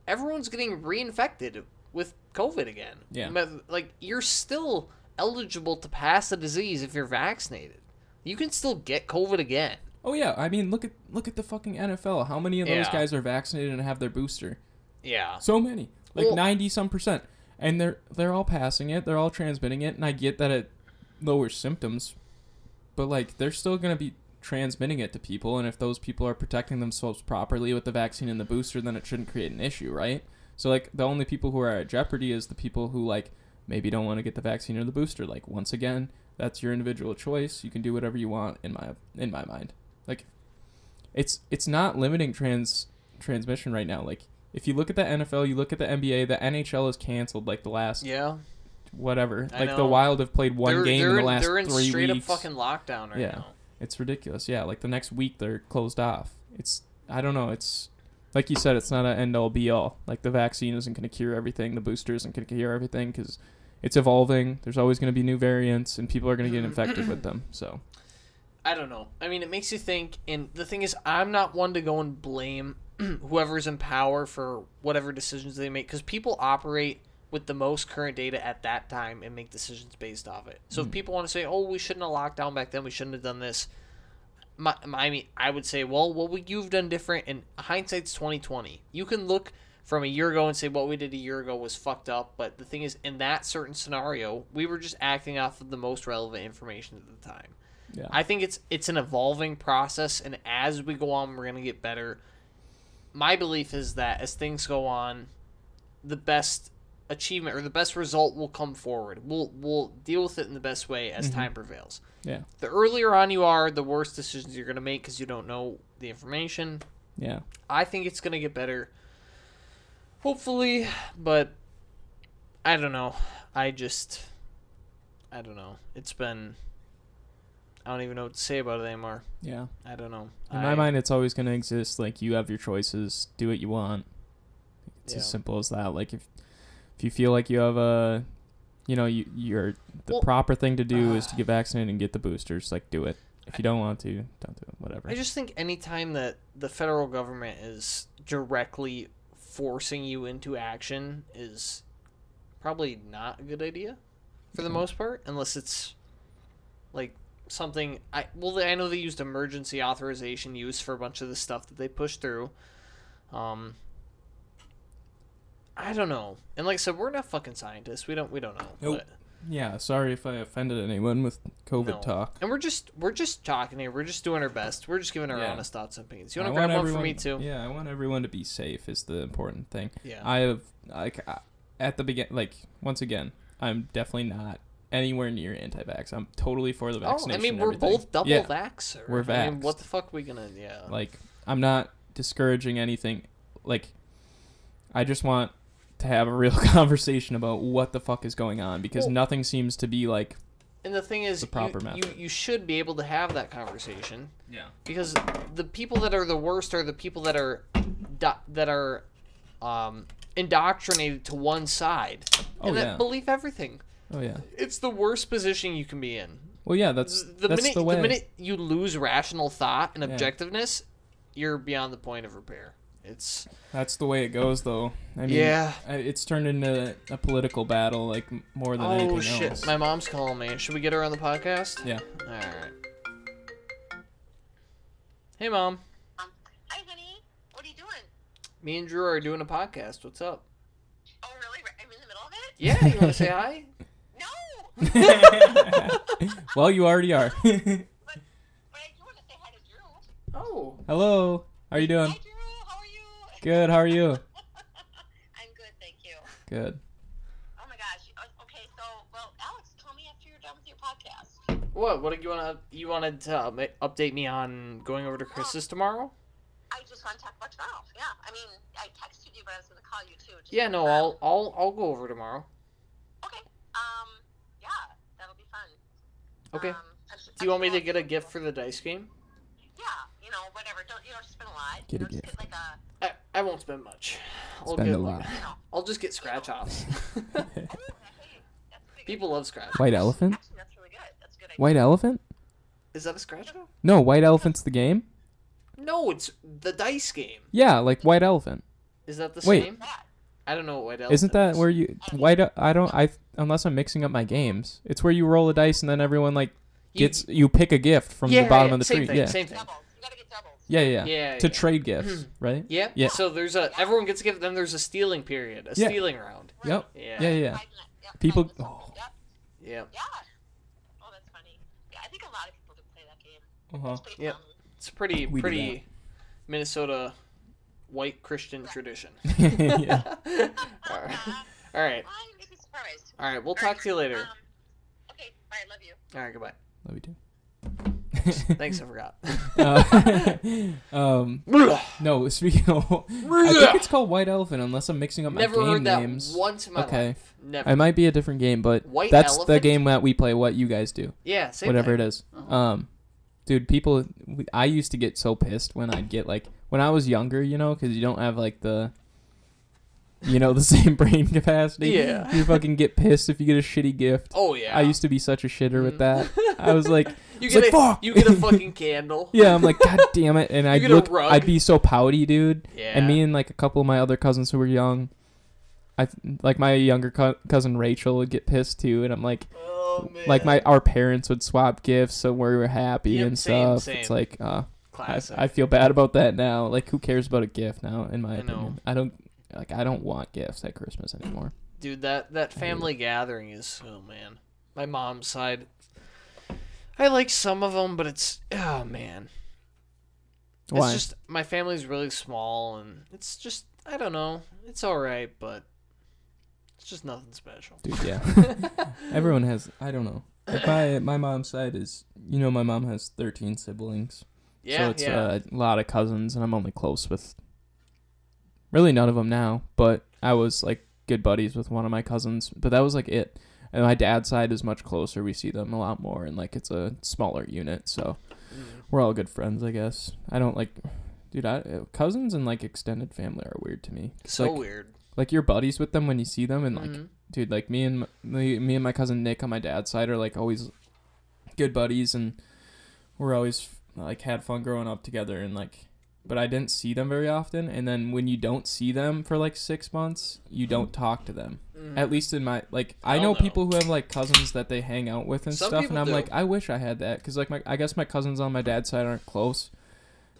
everyone's getting reinfected with COVID again. Yeah. Like you're still eligible to pass the disease if you're vaccinated. You can still get COVID again. oh yeah i mean look at look at the fucking nfl how many of those Yeah. guys are vaccinated and have their booster Yeah. so many like Well- 90 some percent and they're they're all passing it they're all transmitting it and i get that it lowers symptoms but like they're still going to be transmitting it to people and if those people are protecting themselves properly with the vaccine and the booster then it shouldn't create an issue right so like the only people who are at jeopardy is the people who like maybe don't want to get the vaccine or the booster like once again that's your individual choice you can do whatever you want in my in my mind like it's it's not limiting trans transmission right now like if you look at the NFL, you look at the NBA, the NHL is canceled like the last Yeah. whatever. I like the. Wild have played one they're, game they're in the in, last they're in three straight weeks. up fucking lockdown right Yeah. now. It's ridiculous. Yeah, like the next week they're closed off. It's I don't know. It's like you said, it's not an end all be all. Like the vaccine isn't going to cure everything. The booster isn't going to cure everything because it's evolving. There's always going to be new variants, and people are going to get infected with them. So I don't know. I mean, it makes you think. And the thing is, I'm not one to go and blame whoever's in power for whatever decisions they make because people operate with the most current data at that time and make decisions based off it. So if hmm. people want to say, "Oh, we shouldn't have locked down back then. We shouldn't have done this," my, my I mean, I would say, "Well, what would you've done different?" And hindsight's 2020. You can look from a year ago and say what we did a year ago was fucked up. But the thing is, in that certain scenario, we were just acting off of the most relevant information at the time. yeah, I think it's it's an evolving process, and as we go on, we're gonna get better. My belief is that as things go on, the best achievement or the best result will come forward. We'll we'll deal with it in the best way as mm-hmm. time prevails. yeah, The earlier on you are, the worse decisions you're gonna make because you don't know the information. yeah. I think it's gonna get better. Hopefully, but I don't know. I just I don't know. It's been I don't even know what to say about it anymore. Yeah. I don't know. In I, my mind, it's always going to exist. Like you have your choices. Do what you want. It's Yeah. as simple as that. Like if if you feel like you have a, you know, you you're the Well, proper thing to do is to get vaccinated and get the boosters. Like do it. If you don't want to, don't do it. Whatever. I just think anytime that the federal government is directly forcing you into action is probably not a good idea for the Okay. most part, unless it's like something. I well, I know they used emergency authorization use for a bunch of the stuff that they pushed through. Um, I don't know, and like I said, we're not fucking scientists. We don't we don't know. Nope. but- yeah. Sorry if I offended anyone with COVID No. talk. And we're just we're just talking here. We're just doing our best. We're just giving our Yeah. honest thoughts and opinions. You want to grab one for me too? Yeah, I want everyone to be safe. Is the important thing. Yeah. I have like at the begin like once again, I'm definitely not anywhere near anti-vax. I'm totally for the vaccination. Oh, I mean, we're everything. both double Yeah. vaxxer. We're I mean, what the fuck are we gonna? Yeah. Like I'm not discouraging anything. Like, I just want to have a real conversation about what the fuck is going on because Well- nothing seems to be like. And the thing is, The proper you, method. you you should be able to have that conversation Yeah. because the people that are the worst are the people that are do- that are um, indoctrinated to one side Oh and that yeah. believe everything. Oh yeah. It's the worst position you can be in. Well, yeah. That's the that's minute the way. minute you lose rational thought and Yeah. objectiveness, you're beyond the point of repair. It's That's the way it goes, though. I mean, yeah. It's turned into a political battle, like more than Oh anything shit! else. My mom's calling me. Should we get her on the podcast? Yeah. All right. Hey, mom. Um, hi, honey. What are you doing? Me and Drew are doing a podcast. What's up? Oh, really? I'm in the middle of it? Yeah, you want to say hi? No! well, you already are. But, but I do want to say hi to Drew. Oh. Hello. How are you doing? Hi, Drew. How are you? Good. How are you? I'm good, thank you. Good. Oh, my gosh. Okay, so, well, Alex, call me after you're done with your podcast. What? What did you want to? You wanted to update me on going over to Chris's tomorrow? I just want to talk about tomorrow. Yeah. I mean, I texted you, but I was going to call you, too. just Yeah. No. confirm. I'll I'll I'll go over tomorrow. Okay. Um, yeah, that'll be fun. Okay. Um, I'm Do you want me to get a I'll- gift for the dice game? Yeah, you know, whatever. Don't, you know, spend a lot. Get you a know, just gift. Get like a, I, I won't spend much. I'll Spend get a lot. I'll just get scratch offs. hey, that's a big People love scratch. White elephant. Actually, that's really good. That's a good. idea. White elephant? Is that a scratch off? No, white elephant's the game. No, it's the dice game. Yeah, like white elephant. Is that the Wait. same? Yeah. I don't know what white elephant Isn't that is. where you white? I don't. I unless I'm mixing up my games. It's where you roll a dice and then everyone like You- gets you pick a gift from yeah, the bottom yeah, of the same tree. Thing, yeah. Same thing. Doubles. You gotta get doubles. Yeah, yeah, Yeah. To yeah. trade gifts, right? Yeah. Yeah. So there's a everyone gets a gift. Then there's a stealing period, a Yeah. stealing round. Yep. Yeah. Yeah, yeah. Five. Yep, People- oh. Yep. Yeah. Yeah. Oh, that's funny. Yeah, I think a lot of people do play that game. It's pretty Yep. fun. It's pretty We pretty Minnesota white Christian tradition. yeah. All right. All right. Well, you'd be surprised. All right. We'll talk to you later. Um, okay, bye. Love you. All right. Goodbye. Love you too. Thanks. I forgot. Uh, um, no, speaking of, I think it's called White Elephant, unless I'm mixing up my Never game heard that names. once in my Okay. life. Never. I might be a different game, but White that's the Elephant? game that we play. What you guys do, yeah. Same thing. whatever it is. Uh-huh. Um, dude, people, we- I used to get so pissed when I'd get like when I was younger, you know, because you don't have like the, you know, the same brain capacity. Yeah. You fucking get pissed if you get a shitty gift. Oh yeah. I used to be such a shitter with Mhm. that. I was like, You get like, a "Fuck!" you get a fucking candle. yeah, I'm like, god damn it, and I'd look. I'd be so pouty, dude. Yeah. And me and like a couple of my other cousins who were young, I like my younger co- cousin Rachel would get pissed too, and I'm like, Oh man. like my our parents would swap gifts so we were happy Yep, and same, stuff. It's like, uh, I, classic. I feel bad about that now. Like, who cares about a gift now? In my I know. opinion, I don't like. I don't want gifts at Christmas anymore. Dude, that that family gathering is oh man. My mom's side. I like some of them, but it's oh man. Why? It's just my family's really small, and it's just I don't know. It's all right, but it's just nothing special. Dude, yeah. Everyone has. I don't know. Like my my mom's side is, you know, my mom has 13 siblings. Yeah, so it's yeah. uh, a lot of cousins, and I'm only close with really none of them now. But I was like good buddies with one of my cousins, but that was like it. And my dad's side is much closer. We see them a lot more, and like it's a smaller unit, so Mm. we're all good friends, I guess. I don't like, dude. I cousins and like extended family are weird to me. So like, weird. like you're buddies with them when you see them, and like Mhm. dude like me and me, me and my cousin nick on my dad's side are like always good buddies and we're always like had fun growing up together and like but i didn't see them very often and then when you don't see them for like six months you don't talk to them Mhm. at least in my like i Hell know no. people who have like cousins that they hang out with and Some stuff and i'm do. like i wish i had that because like my i guess my cousins on my dad's side aren't close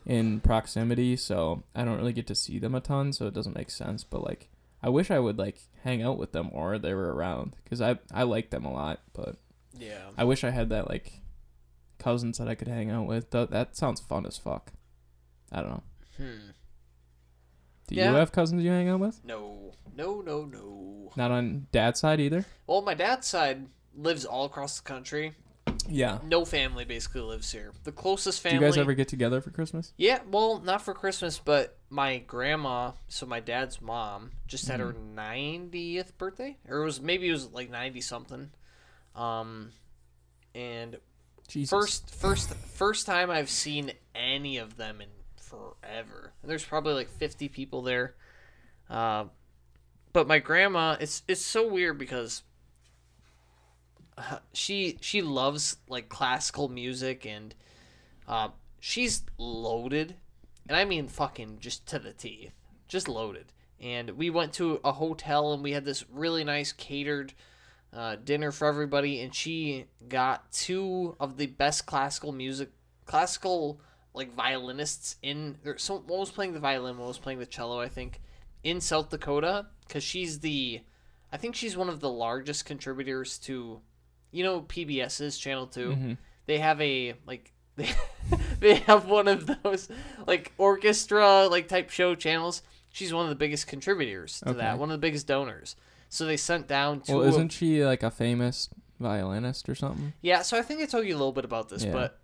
in proximity so i don't really get to see them a ton so it doesn't make sense but like i wish i would like hang out with them or they were around because i i like them a lot but yeah. i wish i had that like cousins that i could hang out with Th- that sounds fun as fuck i don't know Hmm. Do Yeah. you have cousins you hang out with No, no, no, no. not on dad's side either Well, my dad's side lives all across the country. Yeah. No family basically lives here. The closest family. Do you guys ever get together for Christmas? Yeah, well, not for Christmas, but my grandma, so my dad's mom, just had her Mm-hmm. 90th birthday, or it was maybe it was like 90 something. Um, and Jesus. first, first, first time I've seen any of them in forever. And there's probably like 50 people there. Uh, but my grandma, it's it's so weird because uh, she she loves like classical music and uh, she's loaded, and I mean fucking just to the teeth, just loaded. And we went to a hotel and we had this really nice catered uh, dinner for everybody, and she got two of the best classical music, classical like violinists in. There, so one was playing the violin, one was playing the cello, I think, in South Dakota, because she's the, I think she's one of the largest contributors to, you know, PBS's Channel 2 Mhm. They have a like. They, they have one of those like orchestra like type show channels. She's one of the biggest contributors to that, one of the biggest donors. So they sent down two. Well, isn't she like a famous violinist or something? yeah, so I think I told you a little bit about this, Yeah. but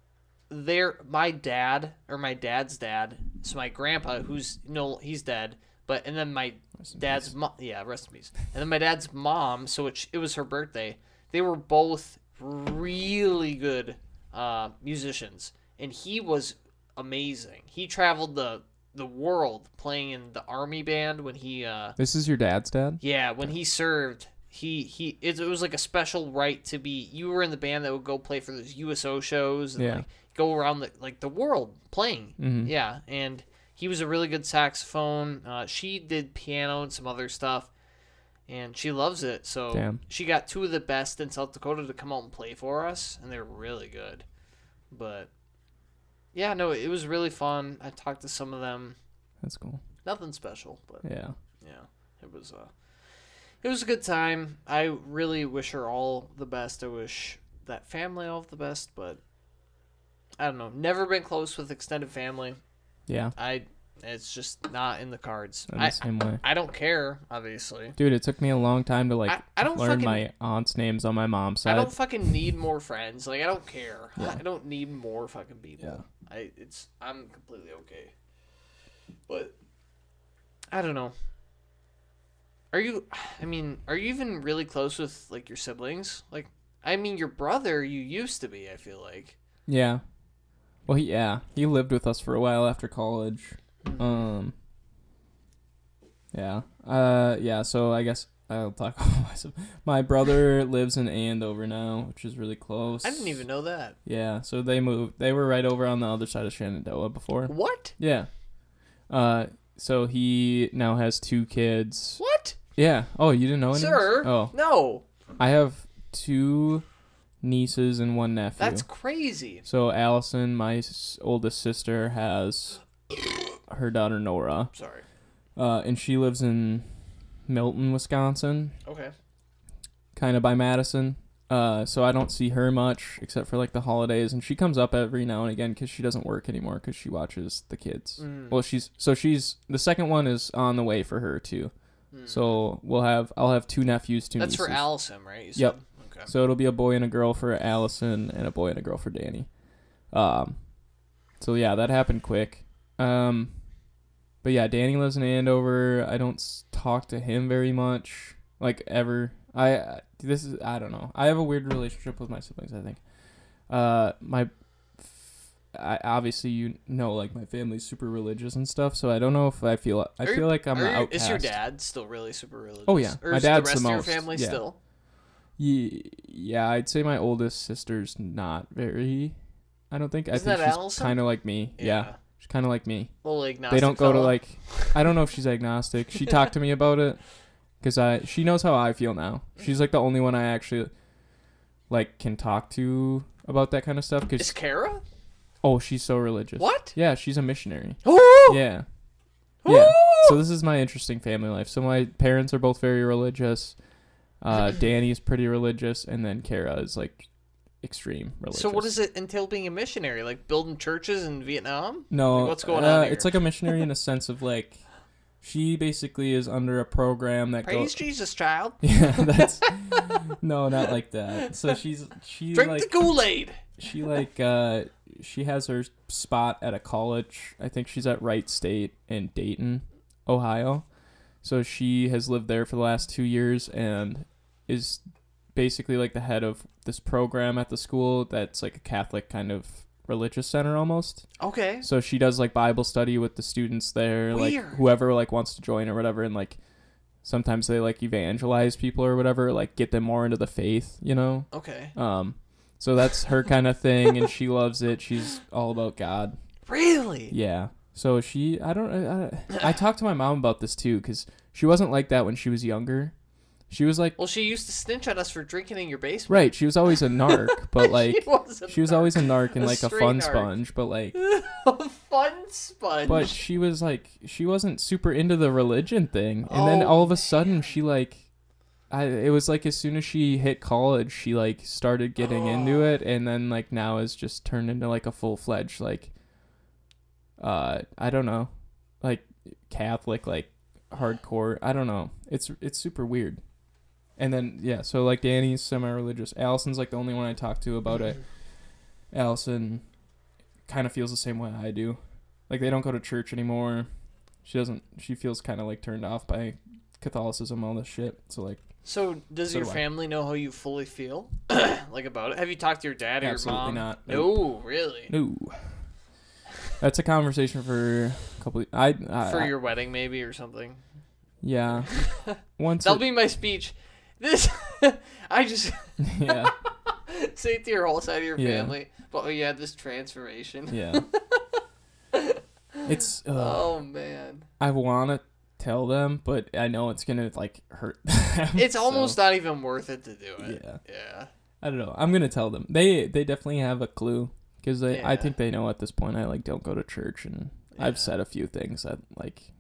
there, my dad or my dad's dad, so my grandpa, who's no, he's dead, but and then my dad's mom, yeah, rest in peace, and then my dad's mom, so it, it was her birthday. They were both really good uh, musicians, and he was amazing. He traveled the the world playing in the army band when he uh, This is your dad's dad? yeah, when he served, he he it, it was like a special right to be. You were in the band that would go play for those USO shows and Yeah. like go around the like the world playing. Mhm. Yeah, and he was a really good saxophone. Uh, she did piano and some other stuff, and she loves it. So Damn. she got two of the best in South Dakota to come out and play for us, and they're really good. But yeah, no, it was really fun. I talked to some of them. That's cool. Nothing special, but Yeah. yeah, it was uh, it was a good time. I really wish her all the best. I wish that family all the best, but I don't know. Never been close with extended family. Yeah. I it's just not in the cards. I'm I the same way. I don't care, obviously. Dude, it took me a long time to like I, I don't learn fucking my aunt's names on my mom's side. I don't fucking need more friends. Like I don't care. Yeah. I don't need more fucking people. Yeah. I it's I'm completely okay. But I don't know. Are you I mean, are you even really close with like your siblings? Like I mean your brother you used to be, I feel like. Yeah. Well, he, yeah, he lived with us for a while after college. Mm-hmm. Um. Yeah. Uh. Yeah. So I guess I'll talk about myself. My brother lives in Andover now, which is really close. I didn't even know that. Yeah. So they moved. They were right over on the other side of Shenandoah before. What? Yeah. Uh. So he now has two kids. What? Yeah. Oh, you didn't know any? Sir? Oh, No. I have two nieces and one nephew. That's crazy. So Allison, my s- oldest sister, has her daughter Nora, Sorry. uh, and she lives in Milton, Wisconsin, Okay. kind of by Madison. Uh, so I don't see her much except for like the holidays, and she comes up every now and again because she doesn't work anymore because she watches the kids. Mm. Well, she's so she's the second one is on the way for her too. Mm. So we'll have I'll have two nephews, two That's nieces. for Allison, right? Yep. Okay. So it'll be a boy and a girl for Allison and a boy and a girl for Danny. Um, so yeah, that happened quick. Um, but yeah, Danny lives in Andover. I don't talk to him very much, like ever. I I- this is I don't know. I have a weird relationship with my siblings. I think. Uh, my. I obviously you know like my family's super religious and stuff, so I don't know if I feel I Are feel you- like I'm an you- outcast. Is your dad still really super religious? Oh, yeah. Or My is dad's the rest the of your family yeah. still? Ye- Yeah, I'd say my oldest sister's not very. I don't think. I Isn't think that she's kind of like me. Yeah, she's kind of like me. Little agnostic they don't go to like. I don't know if she's agnostic. She talked to me about it because I. She knows how I feel now. She's like the only one I actually like can talk to about that kind of stuff. Is Cause Kara? Oh, she's so religious. What? Yeah, she's a missionary. Oh! Yeah. Yeah. So this is my interesting family life. So my parents are both very religious. Uh, Danny's pretty religious, and then Kara is like extreme religious. So what does it entail being a missionary? Like building churches in Vietnam? No, Like, what's going uh, on here? It's like a missionary in a sense of like, She basically is under a program that Praise goes. Jesus, child. Yeah, that's no, not like that. So she's she Drink like the Kool Aid. She like uh she has her spot at a college. I think she's at Wright State in Dayton, Ohio. So she has lived there for the last 2 years and is basically like the head of this program at the school that's like a Catholic kind of religious center almost. Okay. So she does like Bible study with the students there, like whoever like wants to join or whatever, and like sometimes they like evangelize people or whatever, like get them more into the faith, you know. Okay. Um, so that's her kind of thing, and she loves it. She's all about God. Really? Yeah. So she, I don't, I, I talked to my mom about this too, because she wasn't like that when she was younger. She was like, Well, she used to snitch on us for drinking in your basement. right, she was always a narc, but like. she was, She was narc. always a narc and A like a fun narc. sponge, but like a fun sponge. but she was like she wasn't super into the religion thing and then Oh, all of a sudden she like I, it was like as soon as she hit college she like started getting into it and then like now is just turned into like a full-fledged like uh i don't know like catholic like hardcore. I don't know. It's it's super weird. And then yeah so like danny's semi-religious. Allison's like the only one i talked to about it. Allison kind of feels the same way i do. Like they don't go to church anymore. She doesn't she feels kind of like turned off by catholicism all this shit. So like So, does So your do family know how you fully feel, like about it? Have you talked to your dad or Absolutely your mom? not. No, really. no that's a conversation for a couple i, I For I- your wedding, maybe or something. yeah once That'll it- be my speech. This, I just yeah say it to your whole side of your Yeah. family. But oh, you had this transformation. yeah it's uh, Oh man, i want to tell them but i know it's gonna like hurt them it's so, almost not even worth it to do it. yeah. Yeah. i don't know. I'm gonna tell them. They they definitely have a clue because they i think they know at this point i like don't go to church and i've said a few things that like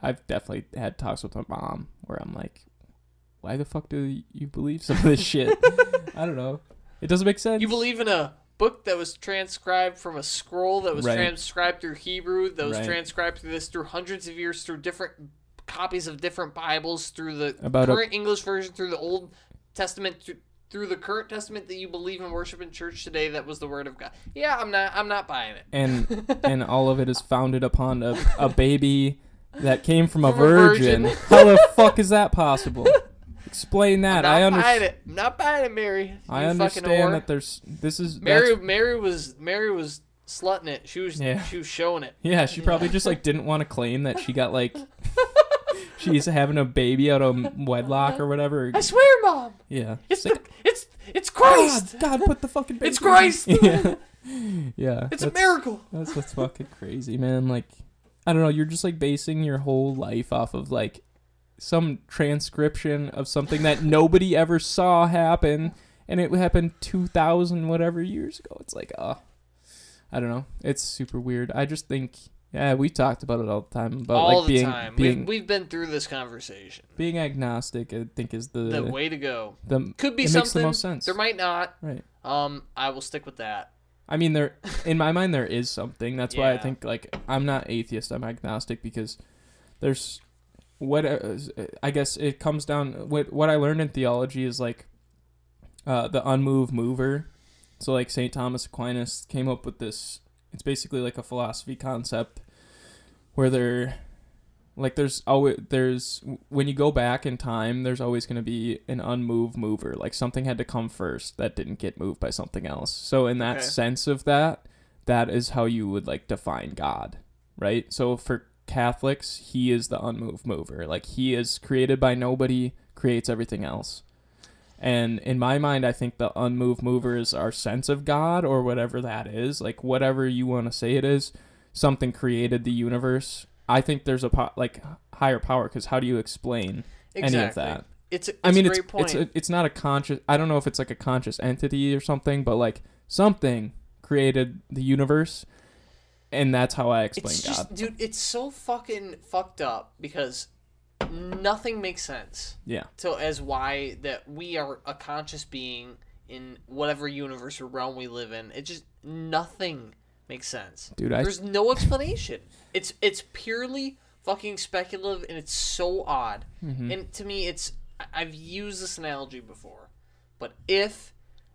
i've definitely had talks with my mom where i'm like why the fuck do you believe some of this shit? I don't know. It doesn't make sense. You believe in a book that was transcribed from a scroll that was Right. transcribed through Hebrew, that was Right. transcribed through this through hundreds of years, through different copies of different Bibles, through the About a- current English version, through the Old Testament, through, through the current Testament that you believe and worship in church today. That was the Word of God. Yeah, I'm not. I'm not buying it. and and all of it is founded upon a, a baby that came from a From a virgin. virgin. How the fuck is that possible? Explain I'm that. not I understand. it. I'm not buying it, Mary. I You fucking understand that there's this is Mary. that's- Mary was Mary was slutting it. She was. Yeah. She was showing it. Yeah, she probably just like didn't want to claim that she got like she's having a baby out of wedlock or whatever. I swear, Mom. Yeah. It's She's like, the, it's it's Christ. God, God, put the fucking baby. It's Christ. Yeah. Yeah. It's a that's- miracle. That's what's fucking crazy, man. Like, I don't know. You're just like basing your whole life off of like some transcription of something that nobody ever saw happen, and it happened two thousand whatever years ago. It's like, uh, I don't know. It's super weird. I just think, yeah, we talked about it all the time about All like the being time. being we've, we've been through this conversation. being agnostic. I think is the The way to go. the Could be it something. makes the most sense. There might not. right. Um, I will stick with that. I mean, there in my mind there is something. That's why I think like I'm not atheist. I'm agnostic because there's what uh, I guess it comes down. What what I learned in theology is like uh, the unmoved mover. So like Saint Thomas Aquinas came up with this. It's basically like a philosophy concept where there like there's always there's when you go back in time there's always going to be an unmoved mover like something had to come first that didn't get moved by something else so in that Okay. sense of that that is how you would like define god right so for catholics he is the unmoved mover like he is created by nobody creates everything else and in my mind i think the unmoved mover is our sense of god or whatever that is like whatever you want to say it is something created the universe i think there's a po- like higher power because how do you explain Exactly. any of that It's. A, it's i mean it's point. it's a, it's not a conscious i don't know if it's like a conscious entity or something but like something created the universe and that's how i explain it's god dude. It's so fucking fucked up because nothing makes sense. yeah So as why that we are a conscious being in whatever universe or realm we live in. It just nothing makes sense. Dude, I- There's no explanation. It's it's purely fucking speculative and it's so odd. Mhm. And to me, it's I've used this analogy before, but if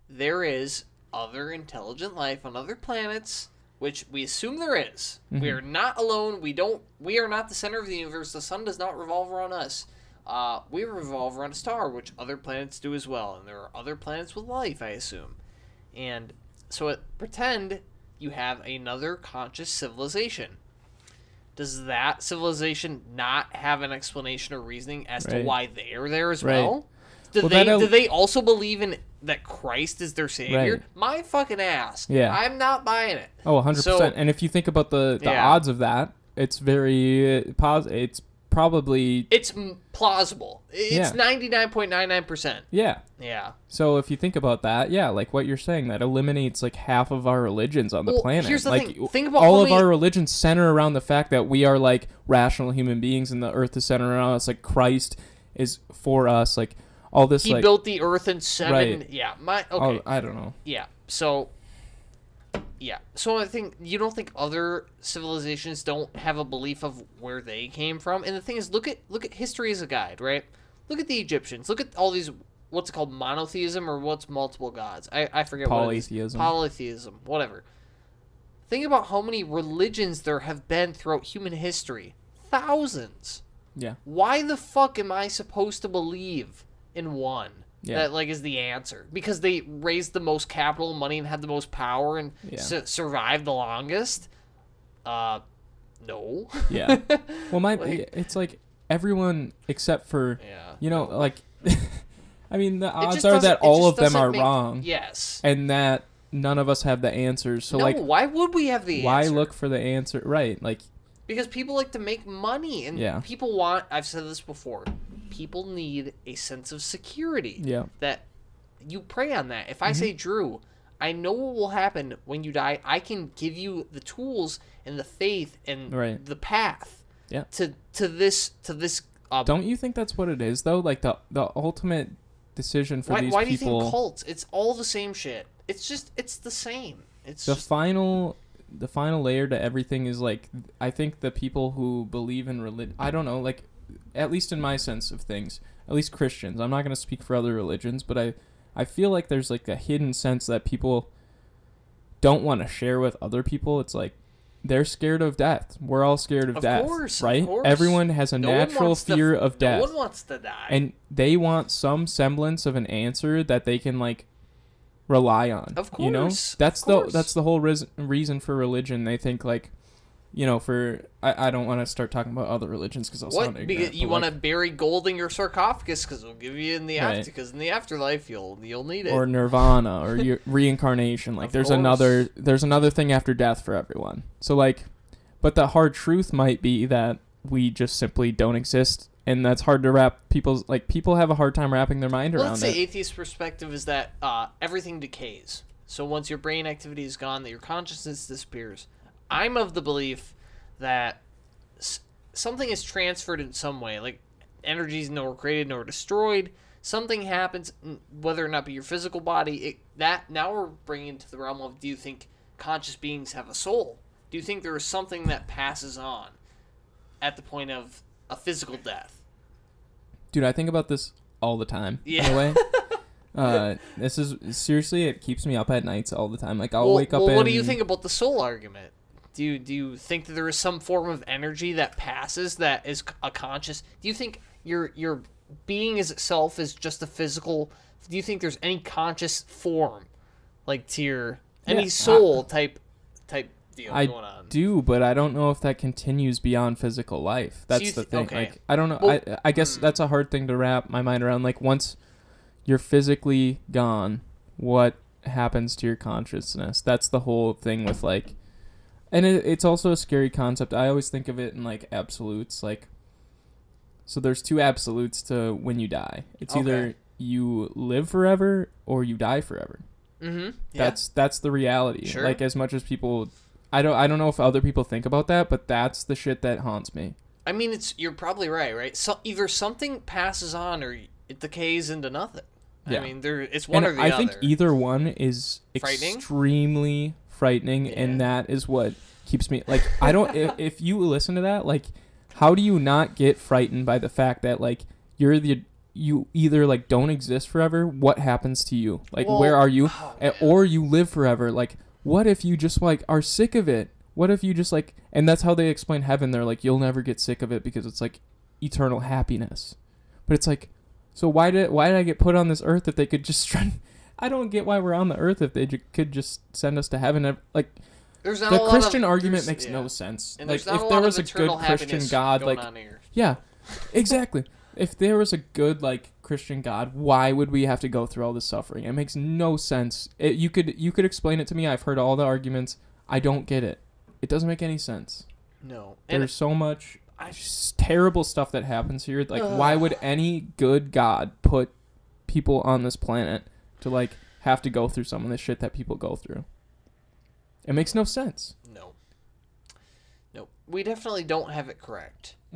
there is other intelligent life on other planets, which we assume there is, we are not alone. We don't. We are not the center of the universe. The sun does not revolve around us. Uh, we revolve around a star, which other planets do as well, and there are other planets with life, I assume. And so, it, pretend you have another conscious civilization. Does that civilization not have an explanation or reasoning as to why they're there as Right. well? Do Well, they do they also believe in that Christ is their savior? Right. My fucking ass. Yeah. I'm not buying it. Oh, 100%. So- and if you think about the, the Yeah. odds of that, it's very uh, pos- it's probably It's m- plausible. It's Yeah. 99.99%. yeah. Yeah. So if you think about that, yeah, like what you're saying, that eliminates like half of our religions on the Well, planet. here's the like thing. Think about all of our religions center around the fact that we are like rational human beings, and the Earth is centered around us. Like Christ is for us. Like all this, He like built the earth in 7 Right. Yeah. My all- okay. Oh, I don't know. Yeah. So yeah. So I think you don't think other civilizations don't have a belief of where they came from. And the thing is look at look at history as a guide, right? Look at the Egyptians. Look at all these what's it called monotheism or what's multiple gods? I I forget what it is. Polytheism. Polytheism, whatever. Think about how many religions there have been throughout human history. Thousands. Yeah. Why the fuck am I supposed to believe in one? Yeah. That like is the answer because they raised the most capital, money, and had the most power and Yeah. su- survived the longest. Uh, no. Yeah. Well, my Like- it's like everyone except for yeah. you know like. I mean, the odds are that all of them are make- wrong, Yes. and that none of us have the answers. So no, like, why would we have the why answer? look for the answer? Right? Like, Because people like to make money and Yeah. people want. I've said this before. People need a sense of security. yeah, that you prey on that. If I Mm-hmm. say, Drew, I know what will happen when you die, I can give you the tools and the faith and Right. the path Yeah. to to this to this. Uh, Don't you think that's what it is though? Like the the ultimate decision for why, these why do you think cults? It's all the same shit. It's just it's the same. It's the just final the final layer to everything is like I think the people who believe in religion. I don't know, like at least in my sense of things, at least Christians. I'm not going to speak for other religions, but I I feel like there's like a hidden sense that people don't want to share with other people. It's like they're scared of death. We're all scared of, Of death, course, of right? course. Everyone has a no natural wants to- fear of death. No one wants to die. and they want some semblance of an answer that they can like rely on. Of course, you know, of that's the that's the whole ris- reason for religion. They think like, you know, for I, I don't want to start talking about other religions because I'll sound what? ignorant. Because you want to like- bury gold in your sarcophagus because it'll give you in the Right. after because in the afterlife you'll you'll need it. or nirvana or your reincarnation. Like Of there's course. another there's another thing after death for everyone. So like, but the hard truth might be that we just simply don't exist. And that's hard to wrap people's like people have a hard time wrapping their mind Well, around let's say it. atheist perspective is that uh, everything decays. So once your brain activity is gone, that your consciousness disappears. I'm of the belief that s- something is transferred in some way, like energy is nor created nor destroyed. Something happens, whether or not be your physical body. It, that now we're bringing into the realm of: Do you think conscious beings have a soul? Do you think there is something that passes on at the point of a physical death? Dude, I think about this all the time. Yeah. In a way. uh, this is seriously, it keeps me up at nights all the time. Like I'll well, wake up. well, what do you think about the soul argument? Do you do you think that there is some form of energy that passes that is a conscious? Do you think your your being as itself is just a physical? Do you think there's any conscious form, like to your any Yeah, soul type type deal I going on? do, but I don't know if that continues beyond physical life. That's you the thing. okay. Like I don't know. Well- I I guess hmm. that's a hard thing to wrap my mind around. Like once you're physically gone, what happens to your consciousness? That's the whole thing with like, and it, it's also a scary concept. I always think of it in like absolutes. Like, so there's two absolutes to when you die. It's either you live forever or you die forever. Mm-hmm. Yeah. That's that's the reality. Sure. Like as much as people I don't I don't know if other people think about that, but that's the shit that haunts me. I mean, it's you're probably right, right? So either something passes on or it decays into nothing. Yeah. I mean, there it's one and or the I other. I think either one is extremely frightening Yeah. and that is what keeps me like I don't if, if you listen to that like How do you not get frightened by the fact that like you're the you either like don't exist forever? What happens to you? Like Well, where are you? oh, or you live forever? Like what if you just like are sick of it? What if you just like and that's how they explain heaven. They're like you'll never get sick of it because it's like eternal happiness. But it's like so why did why did I get put on this earth if they could just try I don't get why we're on the earth if they could just send us to heaven. Like There's not the a lot Christian of- argument makes yeah. no sense. And like if there was a good Christian God, like yeah, exactly. If there was a good like Christian God, why would we have to go through all this suffering? It makes no sense. It, you could you could explain it to me. I've heard all the arguments. I don't get it. It doesn't make any sense. No, and There's so much I terrible stuff that happens here. Like, why would any good God put people on this planet to like have to go through some of the shit that people go through? It makes no sense. no, no, we definitely don't have it correct.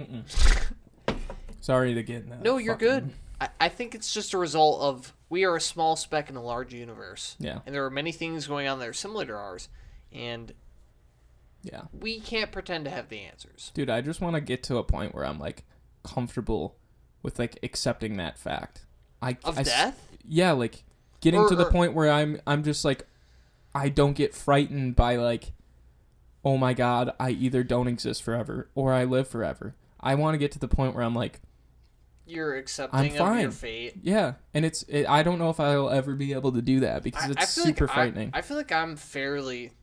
Sorry to get in that. No, you're fucking- good. I, I think it's just a result of we are a small speck in a large universe, Yeah, and there are many things going on that are similar to ours, and yeah. we can't pretend to have the answers. Dude, I just want to get to a point where I'm like comfortable with like accepting that fact. I Of I s- death? yeah, like getting Or- to the or- point where I'm I'm just like I don't get frightened by like oh my god, I either don't exist forever or I live forever. I want to get to the point where I'm like You're accepting of your fine. fate. yeah, and it's it, I don't know if I'll ever be able to do that because I, it's I super like frightening. I, I feel like I'm fairly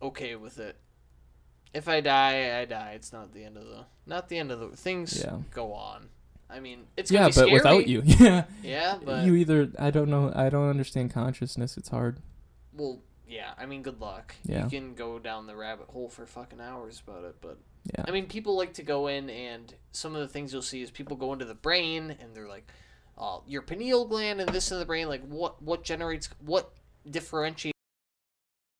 okay with it. If I die, I die. It's not the end of the not the end of the things. Yeah. go on. I mean, it's yeah, but scary. without you, yeah, Yeah, but you either I don't know I don't understand consciousness. It's hard. well, yeah. I mean, good luck. Yeah. You can go down the rabbit hole for fucking hours about it, but Yeah. I mean, people like to go in, and some of the things you'll see is people go into the brain, and they're like, "Oh, your pineal gland and this in the brain. Like, what what generates what differentiates